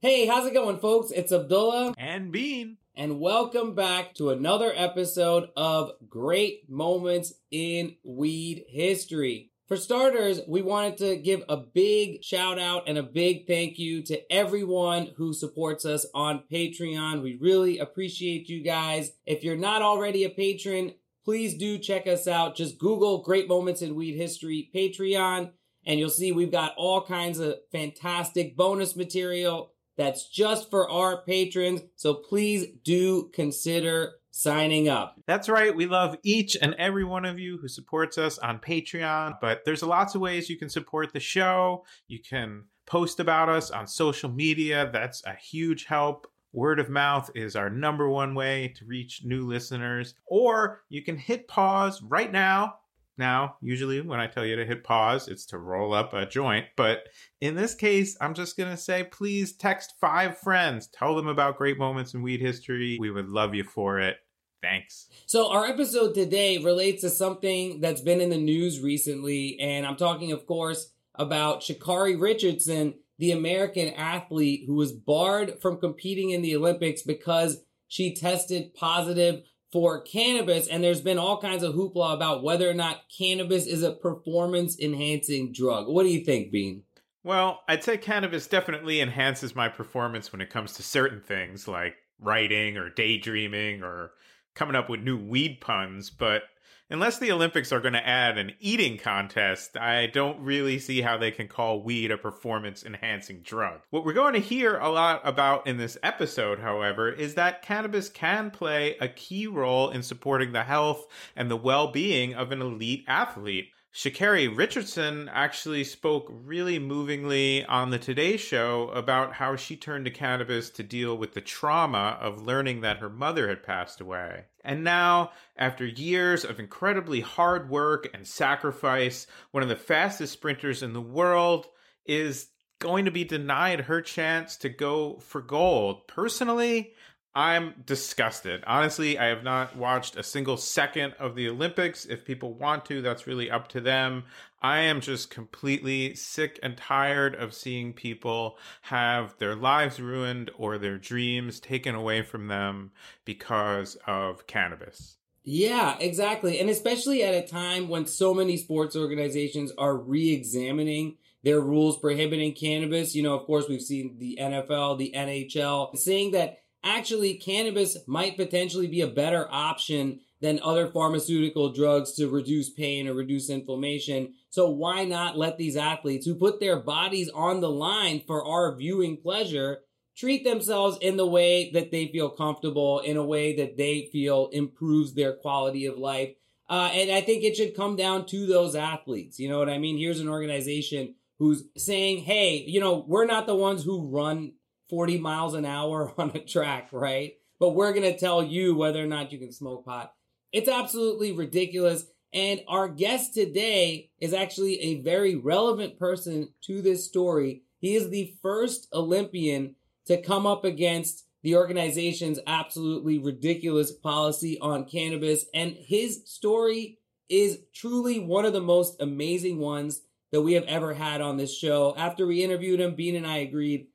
Hey, how's it going, folks? It's Abdullah. And Bean. And welcome back to another episode of Great Moments in Weed History. For starters, we wanted to give a big shout out and a big thank you to everyone who supports us on Patreon. We really appreciate you guys. If you're not already a patron, please do check us out. Just Google Great Moments in Weed History Patreon and you'll see we've got all kinds of fantastic bonus material that's just for our patrons. So please do consider signing up. That's right. We love each and every one of you who supports us on Patreon, but there's lots of ways you can support the show. You can post about us on social media. That's a huge help. Word of mouth is our number one way to reach new listeners. Or you can hit pause right now now, usually when I tell you to hit pause, it's to roll up a joint. But in this case, I'm just going to say please text five friends. Tell them about great moments in weed history. We would love you for it. Thanks. So, our episode today relates to something that's been in the news recently. And I'm talking, of course, about Sha'Carri Richardson, the American athlete who was barred from competing in the Olympics because she tested positive for cannabis. And there's been all kinds of hoopla about whether or not cannabis is a performance enhancing drug. What do you think, Bean? Well, I'd say cannabis definitely enhances my performance when it comes to certain things like writing or daydreaming or coming up with new weed puns, but unless the Olympics are going to add an eating contest, I don't really see how they can call weed a performance enhancing drug. What we're going to hear a lot about in this episode, however, is that cannabis can play a key role in supporting the health and the well being of an elite athlete. Sha'Carri Richardson actually spoke really movingly on the Today Show about how she turned to cannabis to deal with the trauma of learning that her mother had passed away. And now, after years of incredibly hard work and sacrifice, one of the fastest sprinters in the world is going to be denied her chance to go for gold. Personally, I'm disgusted. Honestly, I have not watched a single second of the Olympics. If people want to, that's really up to them. I am just completely sick and tired of seeing people have their lives ruined or their dreams taken away from them because of cannabis. Yeah, exactly. And especially at a time when so many sports organizations are re examining their rules prohibiting cannabis. You know, of course, we've seen the NFL, the NHL saying that actually cannabis might potentially be a better option than other pharmaceutical drugs to reduce pain or reduce inflammation. So why not let these athletes who put their bodies on the line for our viewing pleasure treat themselves in the way that they feel comfortable, in a way that they feel improves their quality of life. Uh, and I think it should come down to those athletes. You know what I mean? Here's an organization who's saying, hey, you know, we're not the ones who run 40 miles an hour on a track, right? But we're going to tell you whether or not you can smoke pot. It's absolutely ridiculous. And our guest today is actually a very relevant person to this story. He is the first Olympian to come up against the organization's absolutely ridiculous policy on cannabis. And his story is truly one of the most amazing ones that we have ever had on this show. After we interviewed him, Bean and I agreed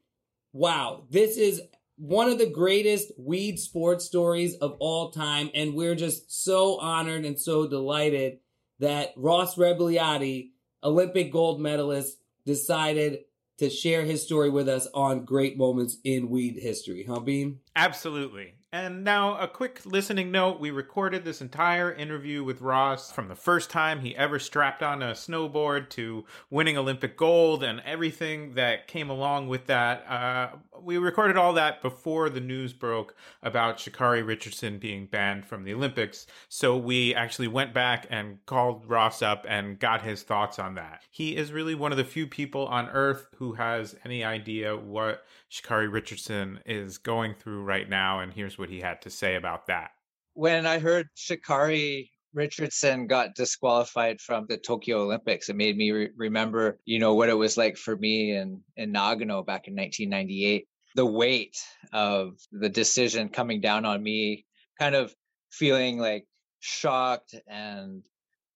wow, this is one of the greatest weed sports stories of all time. And we're just so honored and so delighted that Ross Rebagliati, Olympic gold medalist, decided to share his story with us on great moments in weed history. Huh, Bean? Absolutely. And now, a quick listening note. We recorded this entire interview with Ross from the first time he ever strapped on a snowboard to winning Olympic gold and everything that came along with that. Uh, we recorded all that before the news broke about Sha'Carri Richardson being banned from the Olympics. So we actually went back and called Ross up and got his thoughts on that. He is really one of the few people on earth who has any idea what Sha'Carri Richardson is going through right now. And here's what he had to say about that. When I heard Sha'Carri Richardson got disqualified from the Tokyo Olympics, it made me re- remember, you know, what it was like for me in, in Nagano back in 1998. The weight of the decision coming down on me, kind of feeling like shocked and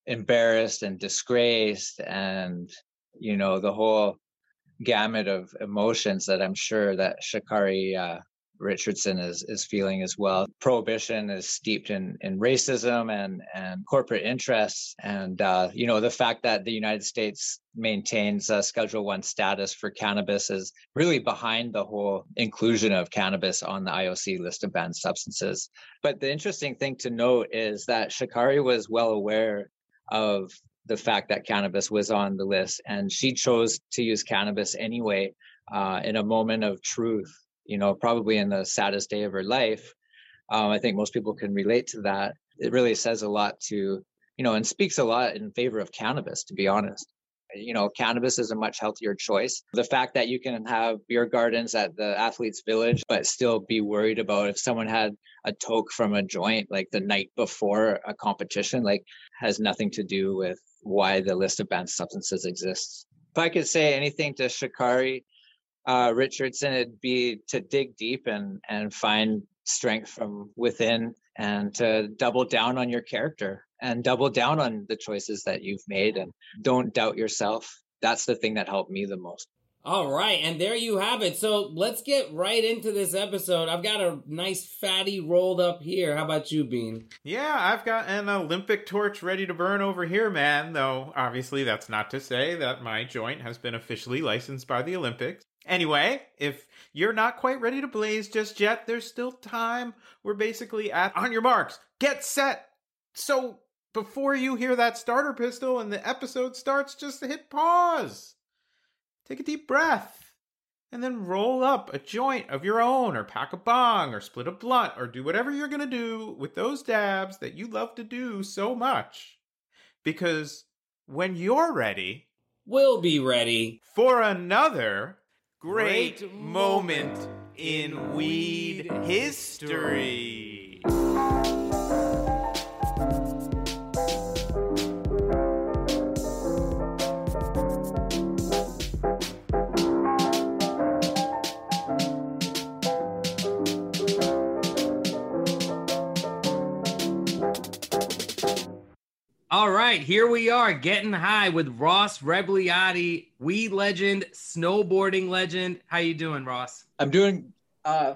embarrassed and disgraced and you know the whole gamut of emotions that I'm sure that Sha'Carri uh, Richardson is is feeling as well. Prohibition is steeped in in racism and and corporate interests, and uh, you know the fact that the United States maintains a Schedule One status for cannabis is really behind the whole inclusion of cannabis on the IOC list of banned substances. But the interesting thing to note is that Sha'Carri was well aware of the fact that cannabis was on the list, and she chose to use cannabis anyway uh, in a moment of truth you know, probably in the saddest day of her life. Um, I think most people can relate to that. It really says a lot to, you know, and speaks a lot in favor of cannabis, to be honest. You know, cannabis is a much healthier choice. The fact that you can have beer gardens at the athletes' village, but still be worried about if someone had a toke from a joint like the night before a competition, like has nothing to do with why the list of banned substances exists. If I could say anything to Sha'Carri, uh, Richardson, it'd be to dig deep and and find strength from within and to double down on your character and double down on the choices that you've made and don't doubt yourself. That's the thing that helped me the most. All right, and there you have it. So let's get right into this episode. I've got a nice fatty rolled up here. How about you, Bean? Yeah, I've got an Olympic torch ready to burn over here, man. Though obviously that's not to say that my joint has been officially licensed by the Olympics. Anyway, if you're not quite ready to blaze just yet, there's still time. We're basically at on your marks, get set. So before you hear that starter pistol and the episode starts, just hit pause. Take a deep breath. And then roll up a joint of your own, or pack a bong, or split a blunt, or do whatever you're gonna do with those dabs that you love to do so much. Because when you're ready, we'll be ready for another great moment in weed history. Right, here we are getting high with Ross Rebagliati, weed legend, snowboarding legend. How you doing, Ross? I'm doing uh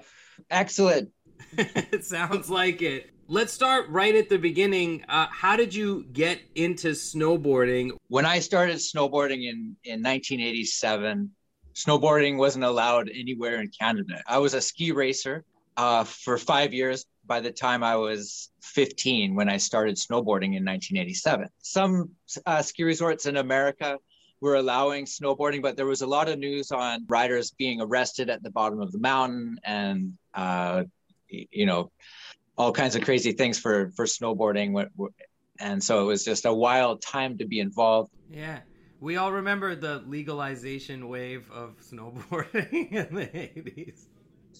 excellent. it sounds like it. Let's start right at the beginning. Uh, how did you get into snowboarding? When I started snowboarding in in 1987, snowboarding wasn't allowed anywhere in Canada. I was a ski racer uh, for five years by the time I was 15 when I started snowboarding in 1987. Some uh, ski resorts in America were allowing snowboarding, but there was a lot of news on riders being arrested at the bottom of the mountain and, uh, you know, all kinds of crazy things for, for snowboarding. And so it was just a wild time to be involved. Yeah. We all remember the legalization wave of snowboarding in the 80s.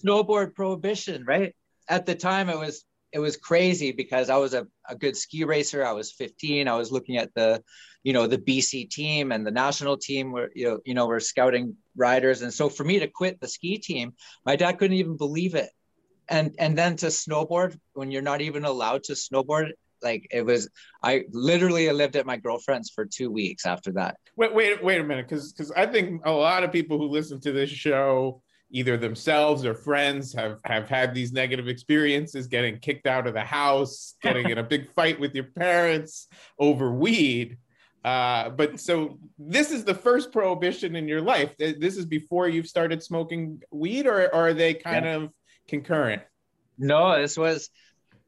Snowboard prohibition, right? At the time it was it was crazy because I was a, a good ski racer. I was 15. I was looking at the, you know, the BC team and the national team where, you know, you know, we're scouting riders. And so for me to quit the ski team, my dad couldn't even believe it. And, and then to snowboard when you're not even allowed to snowboard, like it was, I literally lived at my girlfriend's for two weeks after that. Wait, wait, wait a minute. Cause, cause I think a lot of people who listen to this show either themselves or friends have have had these negative experiences getting kicked out of the house getting in a big fight with your parents over weed. Uh, but so this is the first prohibition in your life. This is before you've started smoking weed or, or are they kind yeah. of concurrent? No this was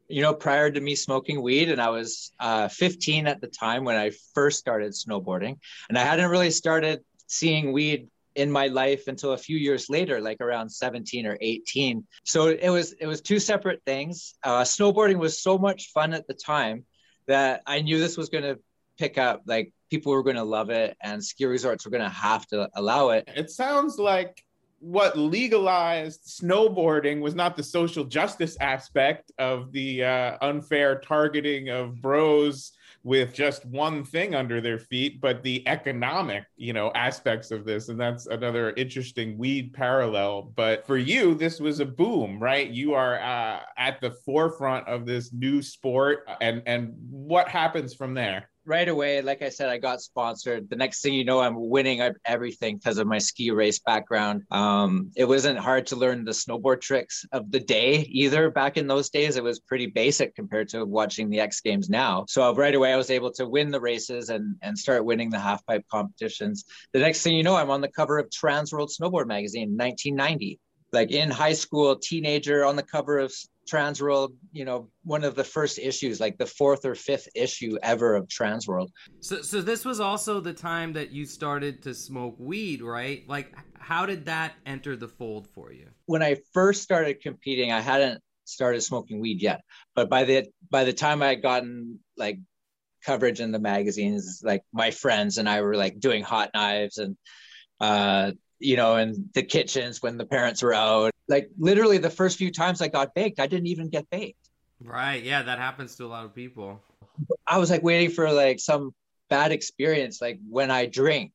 you know prior to me smoking weed and i was uh, 15 at the time when i first started snowboarding. And i hadn't really started seeing weed in my life until a few years later like around 17 or 18 so it was it was two separate things. Uh, snowboarding was so much fun at the time that i knew this was going to pick up like people were going to love it and ski resorts were going to have to allow it. It sounds like what legalized snowboarding was not the social justice aspect of the uh, unfair targeting of bros with just one thing under their feet, but the economic, you know, aspects of this. And that's another interesting weed parallel. But for you, this was a boom, right? You are uh, at the forefront of this new sport. And, and what happens from there? Right away, like I said, I got sponsored. The next thing you know, I'm winning everything because of my ski race background. Um, it wasn't hard to learn the snowboard tricks of the day either. Back in those days, it was pretty basic compared to watching the X Games now. So right away, I was able to win the races and and start winning the half pipe competitions. The next thing you know, I'm on the cover of Trans World Snowboard Magazine, 1990 like in high school, teenager on the cover of Transworld, you know, one of the first issues, like the fourth or fifth issue ever of Transworld. So, so this was also the time that you started to smoke weed, right? Like, how did that enter the fold for you? When I first started competing, I hadn't started smoking weed yet, but by the by the time I had gotten like coverage in the magazines, like my friends and I were like doing hot knives and uh you know, in the kitchens when the parents were out. Like literally the first few times I got baked, I didn't even get baked. Right. Yeah, that happens to a lot of people. I was like waiting for like some bad experience, like when I drink,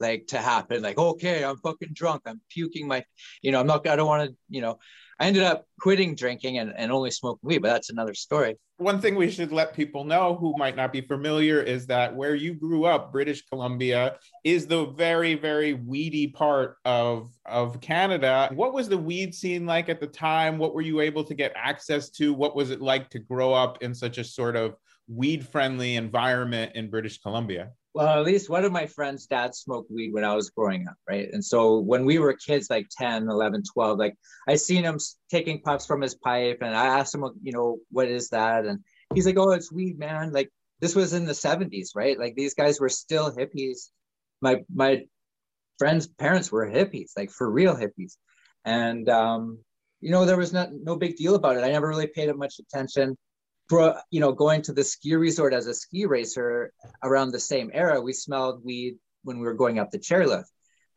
like to happen. Like, okay, I'm fucking drunk. I'm puking my, you know, I'm not, I don't want to, you know, I ended up quitting drinking and, and only smoking weed, but that's another story. One thing we should let people know who might not be familiar is that where you grew up, British Columbia, is the very, very weedy part of, of Canada. What was the weed scene like at the time? What were you able to get access to? What was it like to grow up in such a sort of weed friendly environment in British Columbia? well, at least one of my friends' dad smoked weed when I was growing up, right? And so when we were kids, like 10, 11, 12, like I seen him taking puffs from his pipe and I asked him, you know, what is that? And he's like, oh, it's weed, man. Like this was in the 70s, right? Like these guys were still hippies. My, my friend's parents were hippies, like for real hippies. And, um, you know, there was not, no big deal about it. I never really paid it much attention you know, going to the ski resort as a ski racer around the same era, we smelled weed when we were going up the chairlift.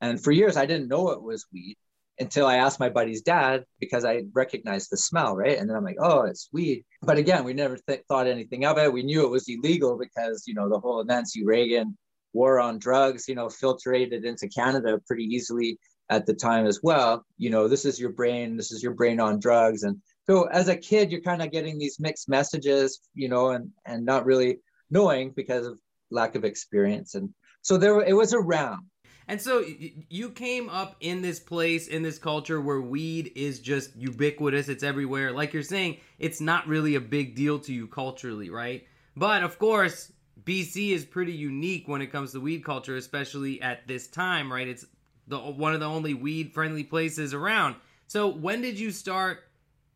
And for years, I didn't know it was weed until I asked my buddy's dad because I recognized the smell, right? And then I'm like, oh, it's weed. But again, we never th- thought anything of it. We knew it was illegal because, you know, the whole Nancy Reagan war on drugs, you know, filtrated into Canada pretty easily at the time as well. You know, this is your brain, this is your brain on drugs. And so as a kid you're kind of getting these mixed messages you know and and not really knowing because of lack of experience. And so there it was around. And so you came up in this place in this culture where weed is just ubiquitous it's everywhere. Like you're saying it's not really a big deal to you culturally right? But of course BC is pretty unique when it comes to weed culture especially at this time right? It's the one of the only weed friendly places around. So when did you start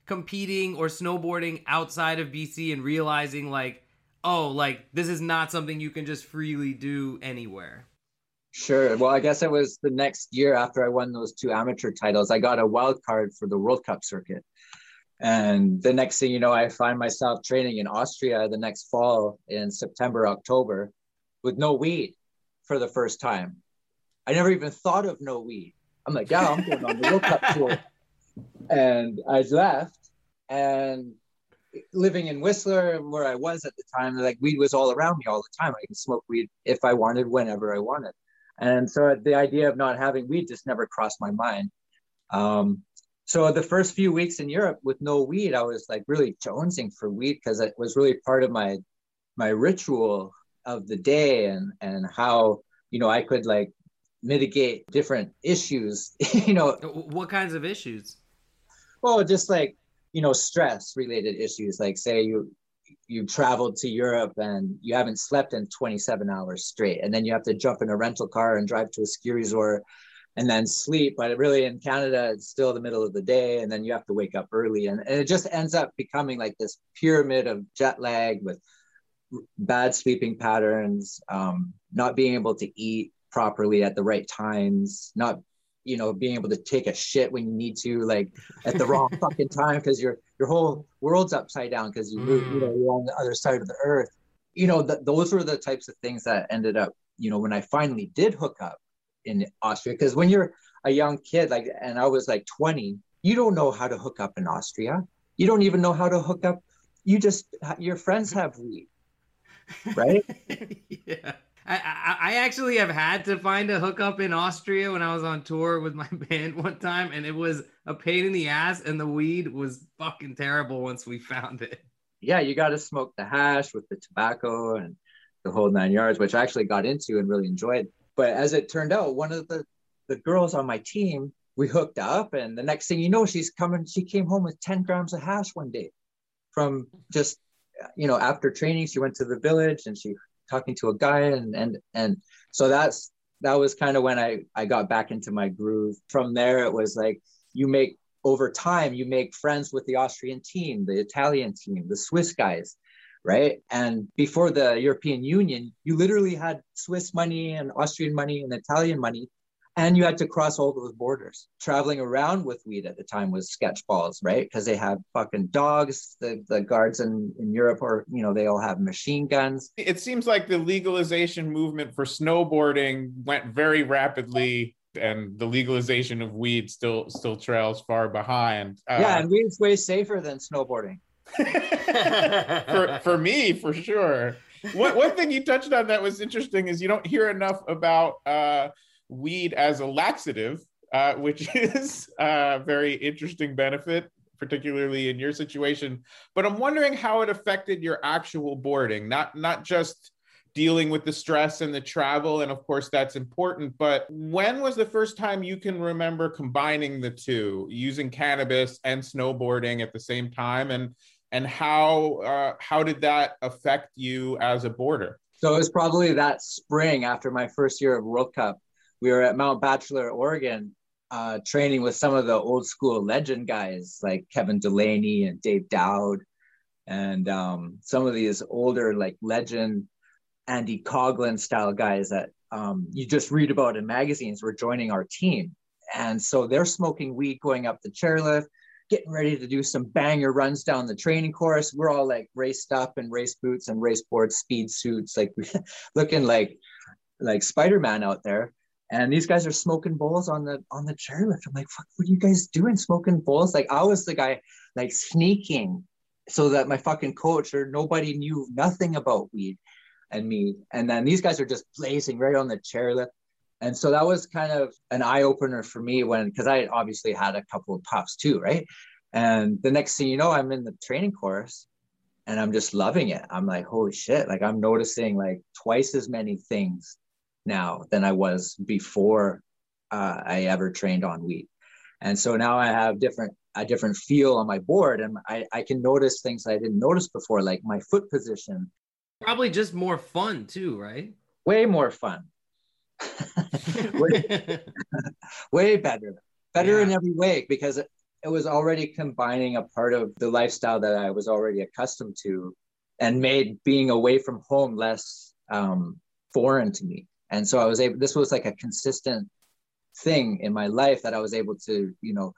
competing or snowboarding outside of BC and realizing like, oh, like this is not something you can just freely do anywhere? Sure. Well, I guess it was the next year after I won those two amateur titles, I got a wild card for the World Cup circuit. And the next thing you know, I find myself training in Austria the next fall in September, October with no weed for the first time. I never even thought of no weed. I'm like, yeah, I'm going on the World Cup tour and I left and living in Whistler where I was at the time, like weed was all around me all the time. I could smoke weed if I wanted, whenever I wanted. And so the idea of not having weed just never crossed my mind. Um, so the first few weeks in Europe with no weed, I was like really jonesing for weed because it was really part of my my ritual of the day and and how you know I could like mitigate different issues. you know, what kinds of issues? Well, just like you know, stress related issues. Like say you you traveled to Europe and you haven't slept in 27 hours straight, and then you have to jump in a rental car and drive to a ski resort and then sleep. But really, in Canada, it's still the middle of the day, and then you have to wake up early, and, and it just ends up becoming like this pyramid of jet lag with bad sleeping patterns, um, not being able to eat properly at the right times, not you know being able to take a shit when you need to like at the wrong fucking time because your your whole world's upside down because you mm. you know you're on the other side of the earth. You know th- those were the types of things that ended up you know when i finally did hook up in austria. Because when you're a young kid like and i was like 20 you don't know how to hook up in austria. You don't even know how to hook up. You just your friends have weed right? Yeah I, I actually have had to find a hookup in Austria when I was on tour with my band one time, and it was a pain in the ass, and the weed was fucking terrible once we found it. Yeah, you got to smoke the hash with the tobacco, and the whole nine yards, which I actually got into and really enjoyed. But as it turned out, one of the the girls on my team, we hooked up, and the next thing you know, she's coming. She came home with ten grams of hash one day, from just you know after training. She went to the village and she talking to a guy, and and and so that's that was kind of when I I got back into my groove. From there, it was like you make over time you make friends with the Austrian team, the Italian team, the Swiss guys, right? And before the European Union, you literally had Swiss money and Austrian money and Italian money and you had to cross all those borders. Traveling around with weed at the time was sketch balls, right? Because they have fucking dogs. The, the guards in, in Europe are, you know, they all have machine guns. It seems like the legalization movement for snowboarding went very rapidly and the legalization of weed still still trails far behind. Uh, yeah, and weed's way safer than snowboarding. for for me, for sure. One one thing you touched on that was interesting is you don't hear enough about uh, weed as a laxative, uh, which is a very interesting benefit, particularly in your situation. But I'm wondering how it affected your actual boarding, not not just dealing with the stress and the travel and of course that's important but when was the first time you can remember combining the two using cannabis and snowboarding at the same time and and how uh, how did that affect you as a boarder so it was probably that spring after my first year of world cup we were at Mount Bachelor, Oregon, uh, training with some of the old school legend guys like Kevin Delaney and Dave Dowd, and um, some of these older like legend Andy Coughlin style guys that um, you just read about in magazines were joining our team. And so they're smoking weed going up the chairlift, getting ready to do some banger runs down the training course. We're all like raced up in race boots and race boards, speed suits, like looking like like Spider-Man out there and these guys are smoking bowls on the on the chairlift. I'm like, fuck, what are you guys doing? Smoking bowls? Like I was the guy like sneaking so that my fucking coach or nobody knew nothing about weed and me. And then these guys are just blazing right on the chairlift. And so that was kind of an eye opener for me when because I obviously had a couple of puffs too, right? And the next thing you know, I'm in the training course and I'm just loving it. I'm like, holy shit, like I'm noticing like twice as many things now than I was before uh, I ever trained on wheat. And so now I have different a different feel on my board and I, I can notice things I didn't notice before, like my foot position. Probably just more fun too, right? Way more fun. way, way, better. Better yeah. in every way because it, it was already combining a part of the lifestyle that I was already accustomed to and made being away from home less um, foreign to me and so i was able this was like a consistent thing in my life that i was able to you know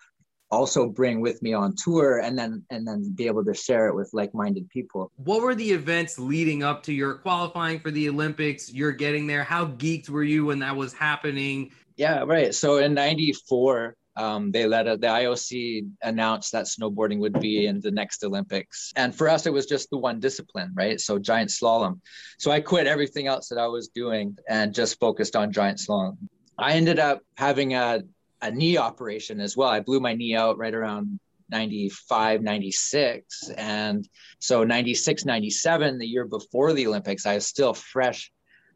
also bring with me on tour and then and then be able to share it with like-minded people. What were the events leading up to your qualifying for the olympics? You're getting there. How geeked were you when that was happening? Yeah right. So in 94 um, they let a, the IOC announce that snowboarding would be in the next Olympics. And for us, it was just the one discipline, right? So giant slalom. So I quit everything else that I was doing and just focused on giant slalom. I ended up having a, a knee operation as well. I blew my knee out right around 95 96 and so 96 97 the year before the olympics i was still fresh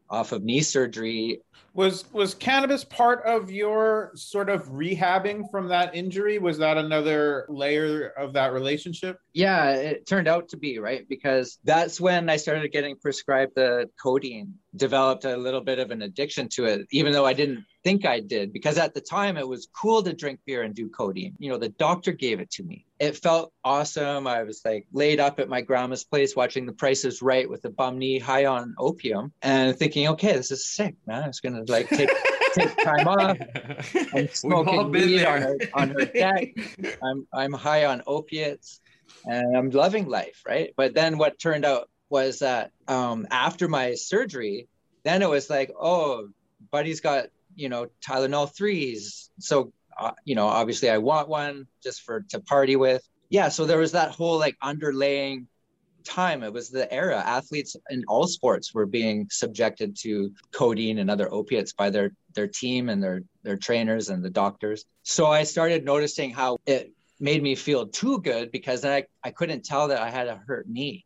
off of knee surgery was was cannabis part of your sort of rehabbing from that injury was that another layer of that relationship yeah it turned out to be right because that's when i started getting prescribed the codeine developed a little bit of an addiction to it even though i didn't think I did because at the time it was cool to drink beer and do codeine. You know, the doctor gave it to me. It felt awesome. I was like laid up at my grandma's place watching The Price is Right with a bum knee high on opium and thinking, okay, this is sick, man. It's gonna like take take time off. I'm smoking weed on her, on her deck. I'm I'm high on opiates and I'm loving life, right? But then what turned out was that um, after my surgery, then it was like, oh, buddy's got you know Tylenol threes. So uh, you know, obviously, I want one just for to party with. Yeah, so there was that whole like underlaying time. It was the era. Athletes in all sports were being subjected to codeine and other opiates by their their team and their their trainers and the doctors. So I started noticing how it made me feel too good because then I, I couldn't tell that I had a hurt knee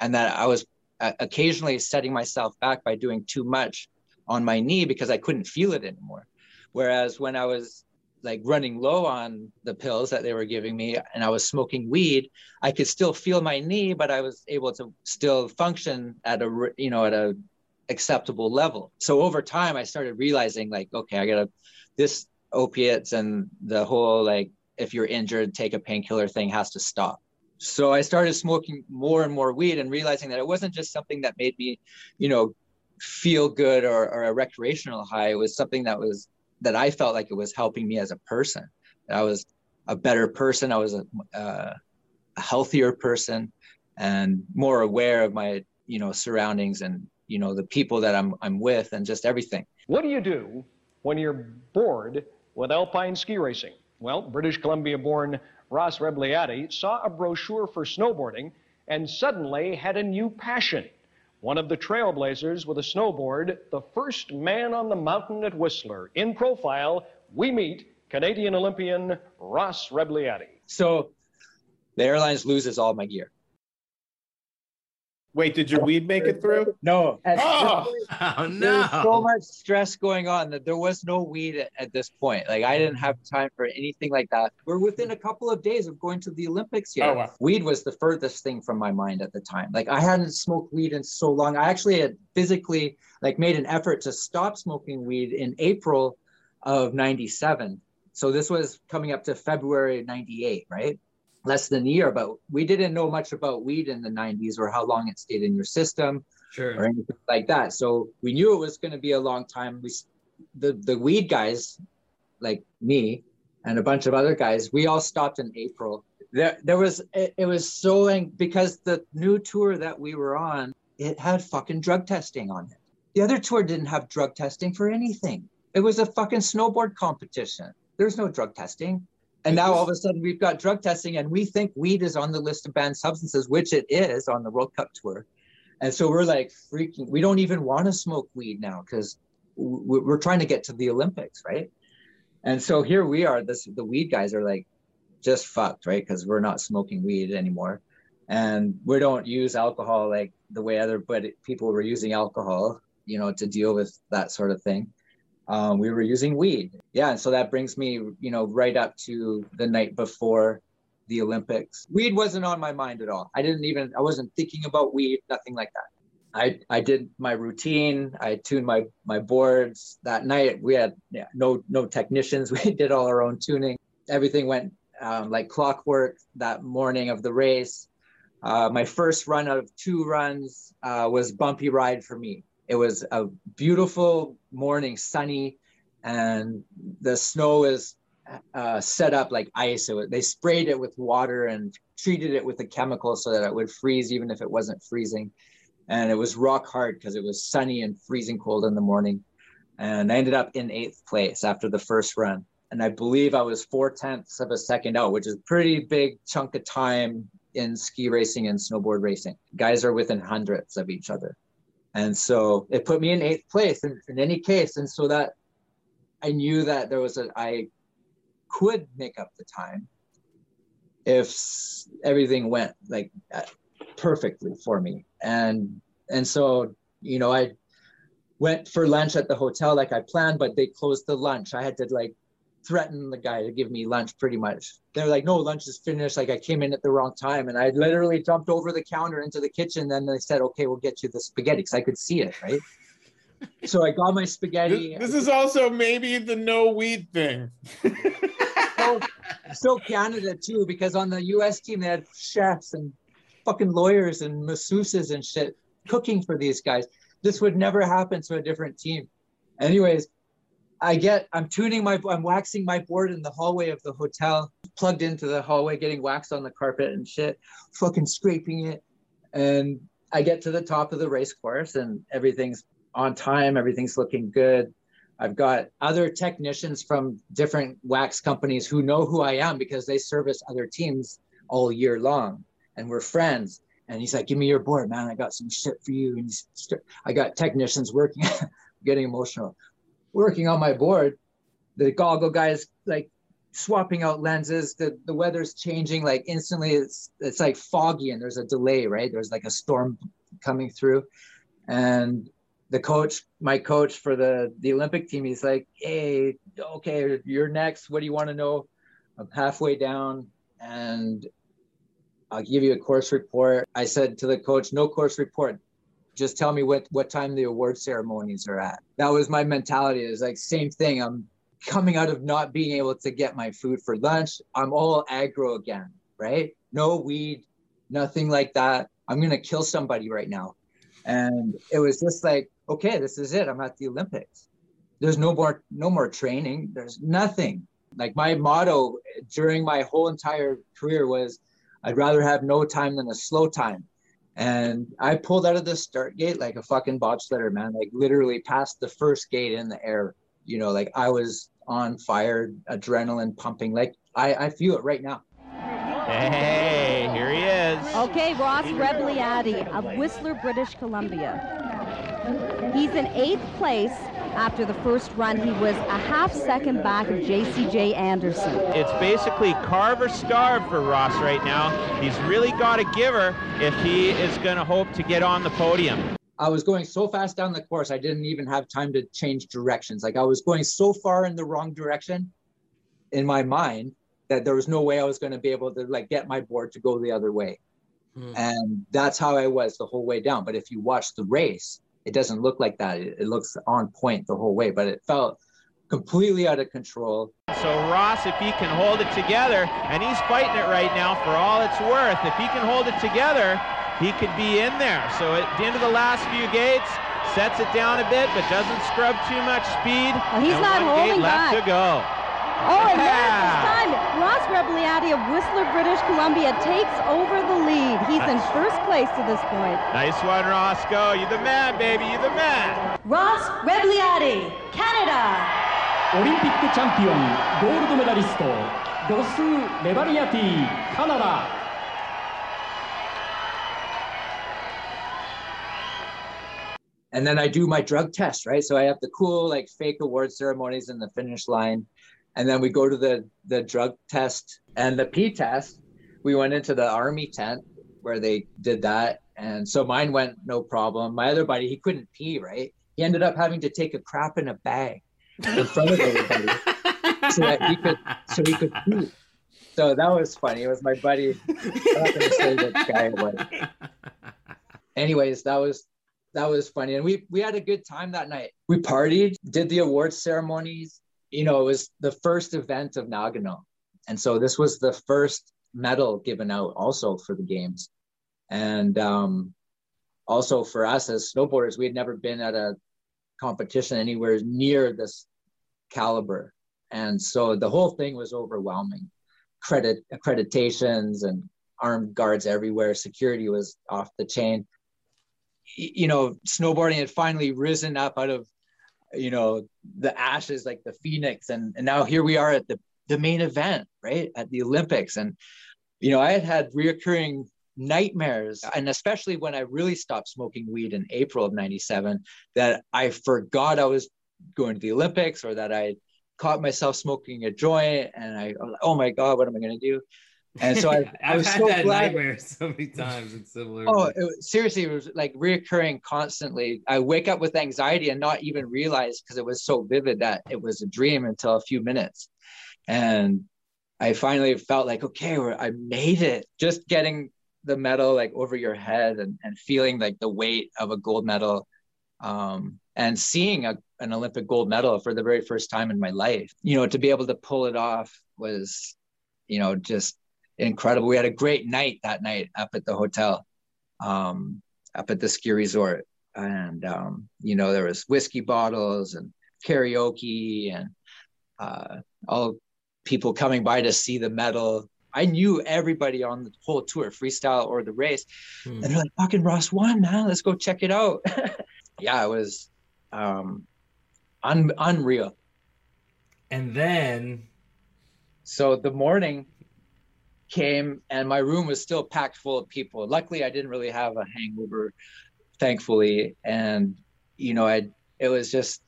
and that I was uh, occasionally setting myself back by doing too much on my knee because I couldn't feel it anymore. Whereas when I was like running low on the pills that they were giving me and I was smoking weed, I could still feel my knee, but I was able to still function at a you know at a acceptable level. So over time I started realizing like okay, I got to this opiates and the whole like if you're injured take a painkiller thing has to stop. So I started smoking more and more weed and realizing that it wasn't just something that made me, you know, feel good or, or a recreational high. It was something that was that I felt like it was helping me as a person. I was a better person. I was a, uh, a healthier person and more aware of my, you know, surroundings and, you know, the people that I'm, I'm with and just everything. What do you do when you're bored with alpine ski racing? Well, British Columbia born Ross Rebagliati saw a brochure for snowboarding and suddenly had a new passion one of the trailblazers with a snowboard, the first man on the mountain at Whistler. In profile, we meet Canadian Olympian Ross Rebagliati. So the airlines loses all my gear. Wait, did your weed make it through? No. Oh, oh no! There's so much stress going on that there was no weed at, at, this point. Like I didn't have time for anything like that. We're within a couple of days of going to the Olympics here. Oh, wow. Weed was the furthest thing from my mind at the time. Like I hadn't smoked weed in so long. I actually had physically like made an effort to stop smoking weed in April of 97. So this was coming up to February 98, right? Less than a year, but we didn't know much about weed in the 90s or how long it stayed in your system sure. or anything like that. So we knew it was going to be a long time. We, the, the weed guys, like me and a bunch of other guys, we all stopped in April. There, there was, it, it was so, because the new tour that we were on, it had fucking drug testing on it. The other tour didn't have drug testing for anything. It was a fucking snowboard competition. There's no drug testing. And now all of a sudden we've got drug testing, and we think weed is on the list of banned substances, which it is on the World Cup tour. And so we're like freaking. We don't even want to smoke weed now because we're trying to get to the Olympics, right? And so here we are. This the weed guys are like just fucked, right? Because we're not smoking weed anymore, and we don't use alcohol like the way other but people were using alcohol, you know, to deal with that sort of thing um, we were using weed. Yeah, and so that brings me, you know, right up to the night before the Olympics. Weed wasn't on my mind at all. I didn't even, I wasn't thinking about weed, nothing like that. I, I did my routine. I tuned my my boards that night. We had yeah, no no technicians. We did all our own tuning. Everything went um, like clockwork that morning of the race. Uh, my first run out of two runs uh, was bumpy ride for me. It was a beautiful morning, sunny, and the snow is uh, set up like ice. So they sprayed it with water and treated it with a chemical so that it would freeze even if it wasn't freezing. And it was rock hard because it was sunny and freezing cold in the morning. And I ended up in eighth place after the first run. And I believe I was four tenths of a second out, which is a pretty big chunk of time in ski racing and snowboard racing. Guys are within hundredths of each other. And so it put me in eighth place in, in any case. And so that I knew that there was a, I could make up the time if everything went like uh, perfectly for me. And, and so, you know, I went for lunch at the hotel like I planned, but they closed the lunch. I had to like threatened the guy to give me lunch pretty much. They're like, no, lunch is finished. Like I came in at the wrong time. And I literally jumped over the counter into the kitchen. Then they said, okay, we'll get you the spaghetti because I could see it, right? so I got my spaghetti. This, this is also maybe the no weed thing. so, so Canada too, because on the US team, they had chefs and fucking lawyers and masseuses and shit cooking for these guys. This would never happen to a different team. Anyways, I get, I'm tuning my, I'm waxing my board in the hallway of the hotel, plugged into the hallway, getting wax on the carpet and shit, fucking scraping it. And I get to the top of the race course and everything's on time, everything's looking good. I've got other technicians from different wax companies who know who I am because they service other teams all year long and we're friends. And he's like, Give me your board, man. I got some shit for you. And I got technicians working, getting emotional working on my board, the goggle guys like swapping out lenses. The the weather's changing like instantly. It's it's like foggy and there's a delay, right? There's like a storm coming through. And the coach, my coach for the the Olympic team, he's like, "Hey, okay, you're next. What do you want to know?" I'm halfway down, and I'll give you a course report. I said to the coach, "No course report. Just tell me what what time the award ceremonies are at." That was my mentality. It was like same thing. I'm coming out of not being able to get my food for lunch. I'm all aggro again, right? No weed, nothing like that. I'm gonna kill somebody right now. And it was just like, okay, this is it. I'm at the Olympics. There's no more no more training. There's nothing. Like my motto during my whole entire career was I'd rather have no time than a slow time. And I pulled out of the start gate like a fucking bobsledder, man. Like literally past the first gate in the air. You know, like I was on fire, adrenaline pumping. Like I, I feel it right now. Hey, here he is. Okay, Ross Rebagliati of Whistler, British Columbia. He's in eighth place after the first run. He was a half second back of Jasey-Jay Anderson. It's basically carve or starve for Ross right now. He's really got a giver if he is going to hope to get on the podium. I was going so fast down the course, I didn't even have time to change directions. Like I was going so far in the wrong direction in my mind that there was no way I was going to be able to like get my board to go the other way. Hmm. And that's how I was the whole way down. But if you watch the race, it doesn't look like that. It, it looks on point the whole way, but it felt completely out of control. So Ross, if he can hold it together, and he's fighting it right now for all it's worth, if he can hold it together, he could be in there. So at the end of the last few gates, sets it down a bit, but doesn't scrub too much speed. Well, he's not holding back. left to go. Oh, and there's his time. Ross Rebagliati of Whistler, British Columbia takes over the lead. He's nice. in first place to this point. Nice one, Roscoe. You're the man, baby. You're the man. Ross Rebagliati, Canada. Olympic champion, gold medalist, Ross Rebagliati, Canada. and then I do my drug test, right? So I have the cool like fake award ceremonies in the finish line, and then we go to the the drug test and the P test. We went into the army tent where they did that, and so mine went no problem. My other buddy, he couldn't pee, right? He ended up having to take a crap in a bag in front of everybody so that he could so he could pee. So that was funny. It was my buddy. Anyways, that was that was funny. And we we had a good time that night. We partied, did the awards ceremonies. You know, it was the first event of Nagano. And so this was the first medal given out also for the games. And um, also for us as snowboarders, we had never been at a competition anywhere near this caliber. And so the whole thing was overwhelming. Credit accreditations and armed guards everywhere. Security was off the chain you know, snowboarding had finally risen up out of, you know, the ashes like the phoenix, and and now here we are at the the main event, right at the Olympics, and you know, I had had reoccurring nightmares, and especially when I really stopped smoking weed in April of '97, that I forgot I was going to the Olympics or that I caught myself smoking a joint, and I, oh my god, what am I going to do? And so I, I was had so that glad. nightmare so many times. It's similar. Oh, it, was, seriously, it was like reoccurring constantly. I wake up with anxiety and not even realize because it was so vivid that it was a dream until a few minutes. And I finally felt like, okay, I made it. Just getting the medal like over your head and, and feeling like the weight of a gold medal um, and seeing a, an Olympic gold medal for the very first time in my life, you know, to be able to pull it off was, you know, just incredible. We had a great night that night up at the hotel, um, up at the ski resort, and um, you know there was whiskey bottles and karaoke and uh, all people coming by to see the medal. I knew everybody on the whole tour, freestyle or the race, hmm. and they're like, "Fucking Ross won, man! Let's go check it out." yeah, it was um, un- unreal. And then, so the morning came and my room was still packed full of people. Luckily, I didn't really have a hangover, thankfully. And, you know, I, it was just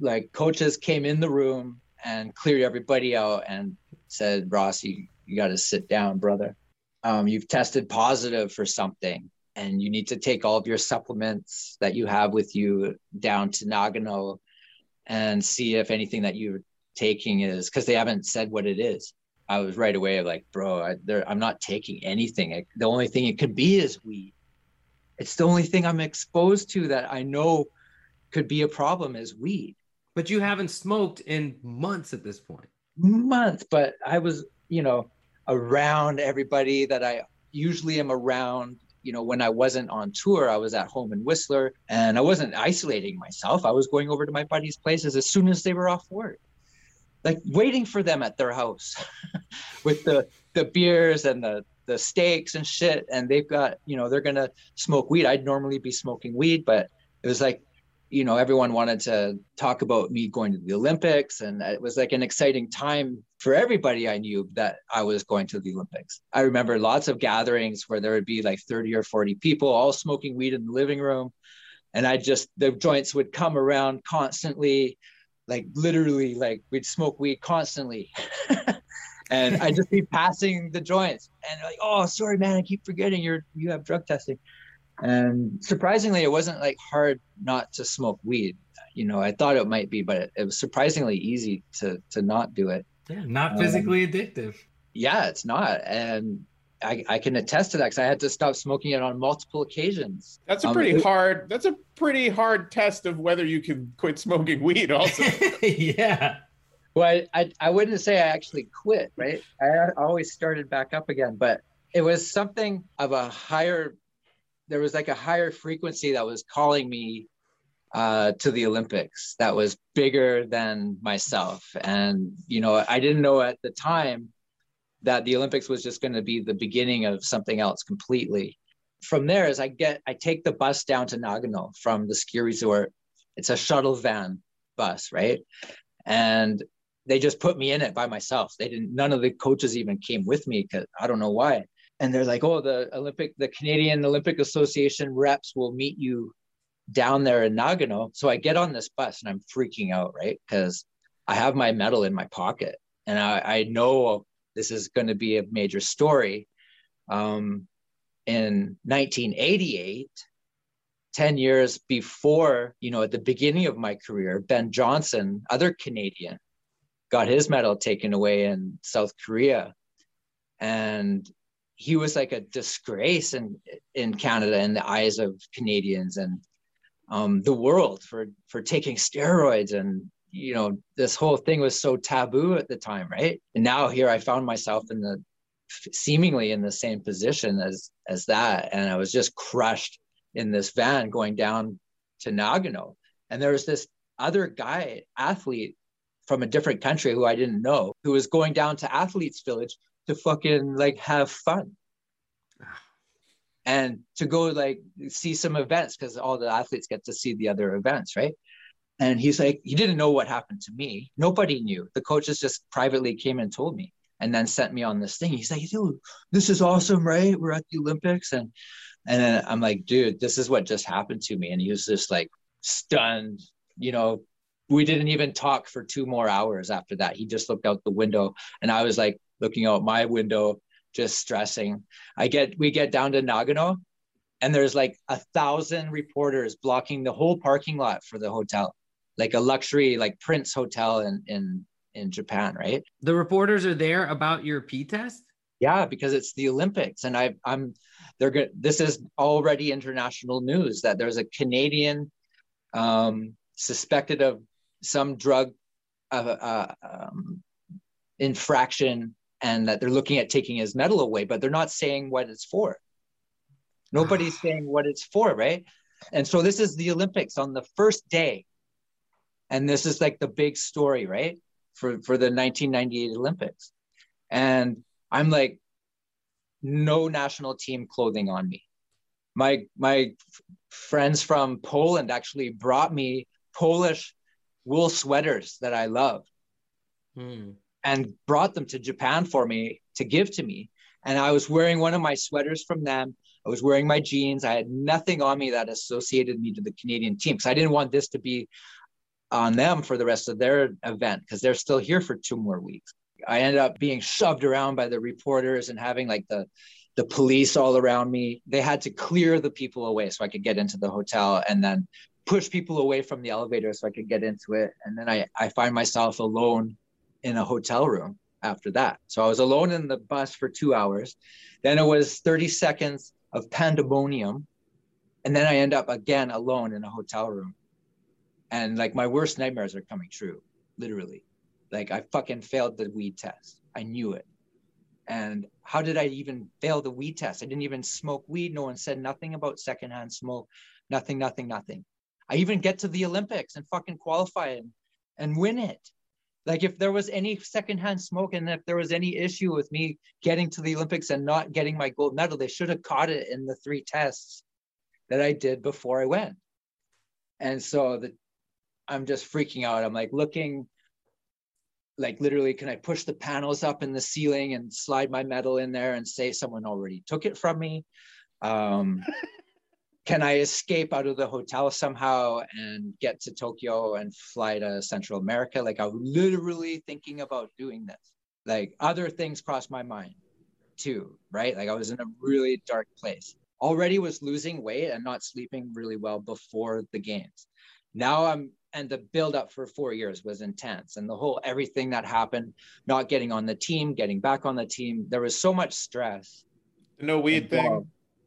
like coaches came in the room and cleared everybody out and said, Ross, you, you got to sit down, brother. Um, you've tested positive for something. and you need to take all of your supplements that you have with you down to Nagano and see if anything that you're taking is because they haven't said what it is. I was right away like, bro, I, am not taking anything. I, the only thing it could be is weed. It's the only thing I'm exposed to that I know could be a problem is weed. But you haven't smoked in months at this point. Months, but I was, you know, around everybody that I usually am around. You know, when I wasn't on tour, I was at home in Whistler and I wasn't isolating myself. I was going over to my buddies' places as soon as they were off work, like waiting for them at their house with the the beers and the the steaks and shit. And they've got, you know, they're gonna smoke weed. I'd normally be smoking weed, but it was like you know everyone wanted to talk about me going to the olympics and it was like an exciting time for everybody i knew that i was going to the olympics i remember lots of gatherings where there would be like 30 or 40 people all smoking weed in the living room and i just the joints would come around constantly like literally like we'd smoke weed constantly and i'd just be passing the joints and like oh sorry man i keep forgetting you're you have drug testing and surprisingly, it wasn't like hard not to smoke weed. You know, I thought it might be, but it, it was surprisingly easy to to not do it. Yeah, not physically um, addictive. Yeah, it's not, and I, I can attest to that because I had to stop smoking it on multiple occasions. That's a um, pretty um, hard. That's a pretty hard test of whether you can quit smoking weed. Also, yeah. Well, I, I, I wouldn't say I actually quit. Right, I always started back up again, but it was something of a higher there was like a higher frequency that was calling me uh, to the Olympics that was bigger than myself. And, you know, I didn't know at the time that the Olympics was just going to be the beginning of something else completely. From there, as I get, I take the bus down to Nagano from the ski resort. It's a shuttle van bus, right? And they just put me in it by myself. They didn't, none of the coaches even came with me because I don't know why and they're like, oh, the Olympic, the Canadian Olympic Association reps will meet you down there in Nagano. So I get on this bus and I'm freaking out, right? Because I have my medal in my pocket and I, I know this is going to be a major story. Um, in 1988, 10 years before, you know, at the beginning of my career, Ben Johnson, other Canadian, got his medal taken away in South Korea. And he was like a disgrace in in Canada in the eyes of Canadians and um, the world for for taking steroids and you know this whole thing was so taboo at the time right? And now here i found myself in the seemingly in the same position as as that. And i was just crushed in this van going down to nagano. And there was this other guy athlete from a different country who i didn't know who was going down to athletes village to fucking like have fun. And to go like see some events because all the athletes get to see the other events right and he's like he didn't know what happened to me. Nobody knew. The coaches just privately came and told me and then sent me on this thing. He's like dude this is awesome right? We're at the olympics. And and then i'm like dude this is what just happened to me. And he was just like stunned you know. We didn't even talk for two more hours after that. He just looked out the window and i was like looking out my window, just stressing. I get we get down to Nagano, and there's like a thousand reporters blocking the whole parking lot for the hotel, like a luxury like Prince Hotel in in in Japan, right? The reporters are there about your P test. Yeah, because it's the Olympics, and I I'm they're good. This is already international news that there's a Canadian um, suspected of some drug uh, uh, um, infraction and that they're looking at taking his medal away, but they're not saying what it's for. Nobody's saying what it's for, right? And so this is the Olympics on the first day. And this is like the big story, right? For for the 1998 Olympics. And I'm like no national team clothing on me. My my friends from Poland actually brought me Polish wool sweaters that I love. Hmm and brought them to Japan for me to give to me. And I was wearing one of my sweaters from them. I was wearing my jeans. I had nothing on me that associated me to the Canadian team because I didn't want this to be on them for the rest of their event because they're still here for two more weeks. I ended up being shoved around by the reporters and having like the the police all around me. They had to clear the people away so I could get into the hotel and then push people away from the elevator so I could get into it. And then I, I find myself alone in a hotel room after that. So I was alone in the bus for two hours. Then it was 30 seconds of pandemonium. And then I end up again alone in a hotel room. And like my worst nightmares are coming true, literally. Like I fucking failed the weed test. I knew it. And how did I even fail the weed test? I didn't even smoke weed. No one said nothing about secondhand smoke. Nothing, nothing, nothing. I even get to the Olympics and fucking qualify and, and win it. Like if there was any secondhand smoke and if there was any issue with me getting to the Olympics and not getting my gold medal, they should have caught it in the three tests that I did before I went. And so the, I'm just freaking out. I'm like looking, like literally, can I push the panels up in the ceiling and slide my medal in there and say someone already took it from me? Um, can I escape out of the hotel somehow and get to Tokyo and fly to Central America? Like I'm literally thinking about doing this. Like other things crossed my mind too, right? Like I was in a really dark place. Already was losing weight and not sleeping really well before the games. Now I'm and the build up for four years was intense and the whole everything that happened, not getting on the team, getting back on the team, there was so much stress. No weed thing uh,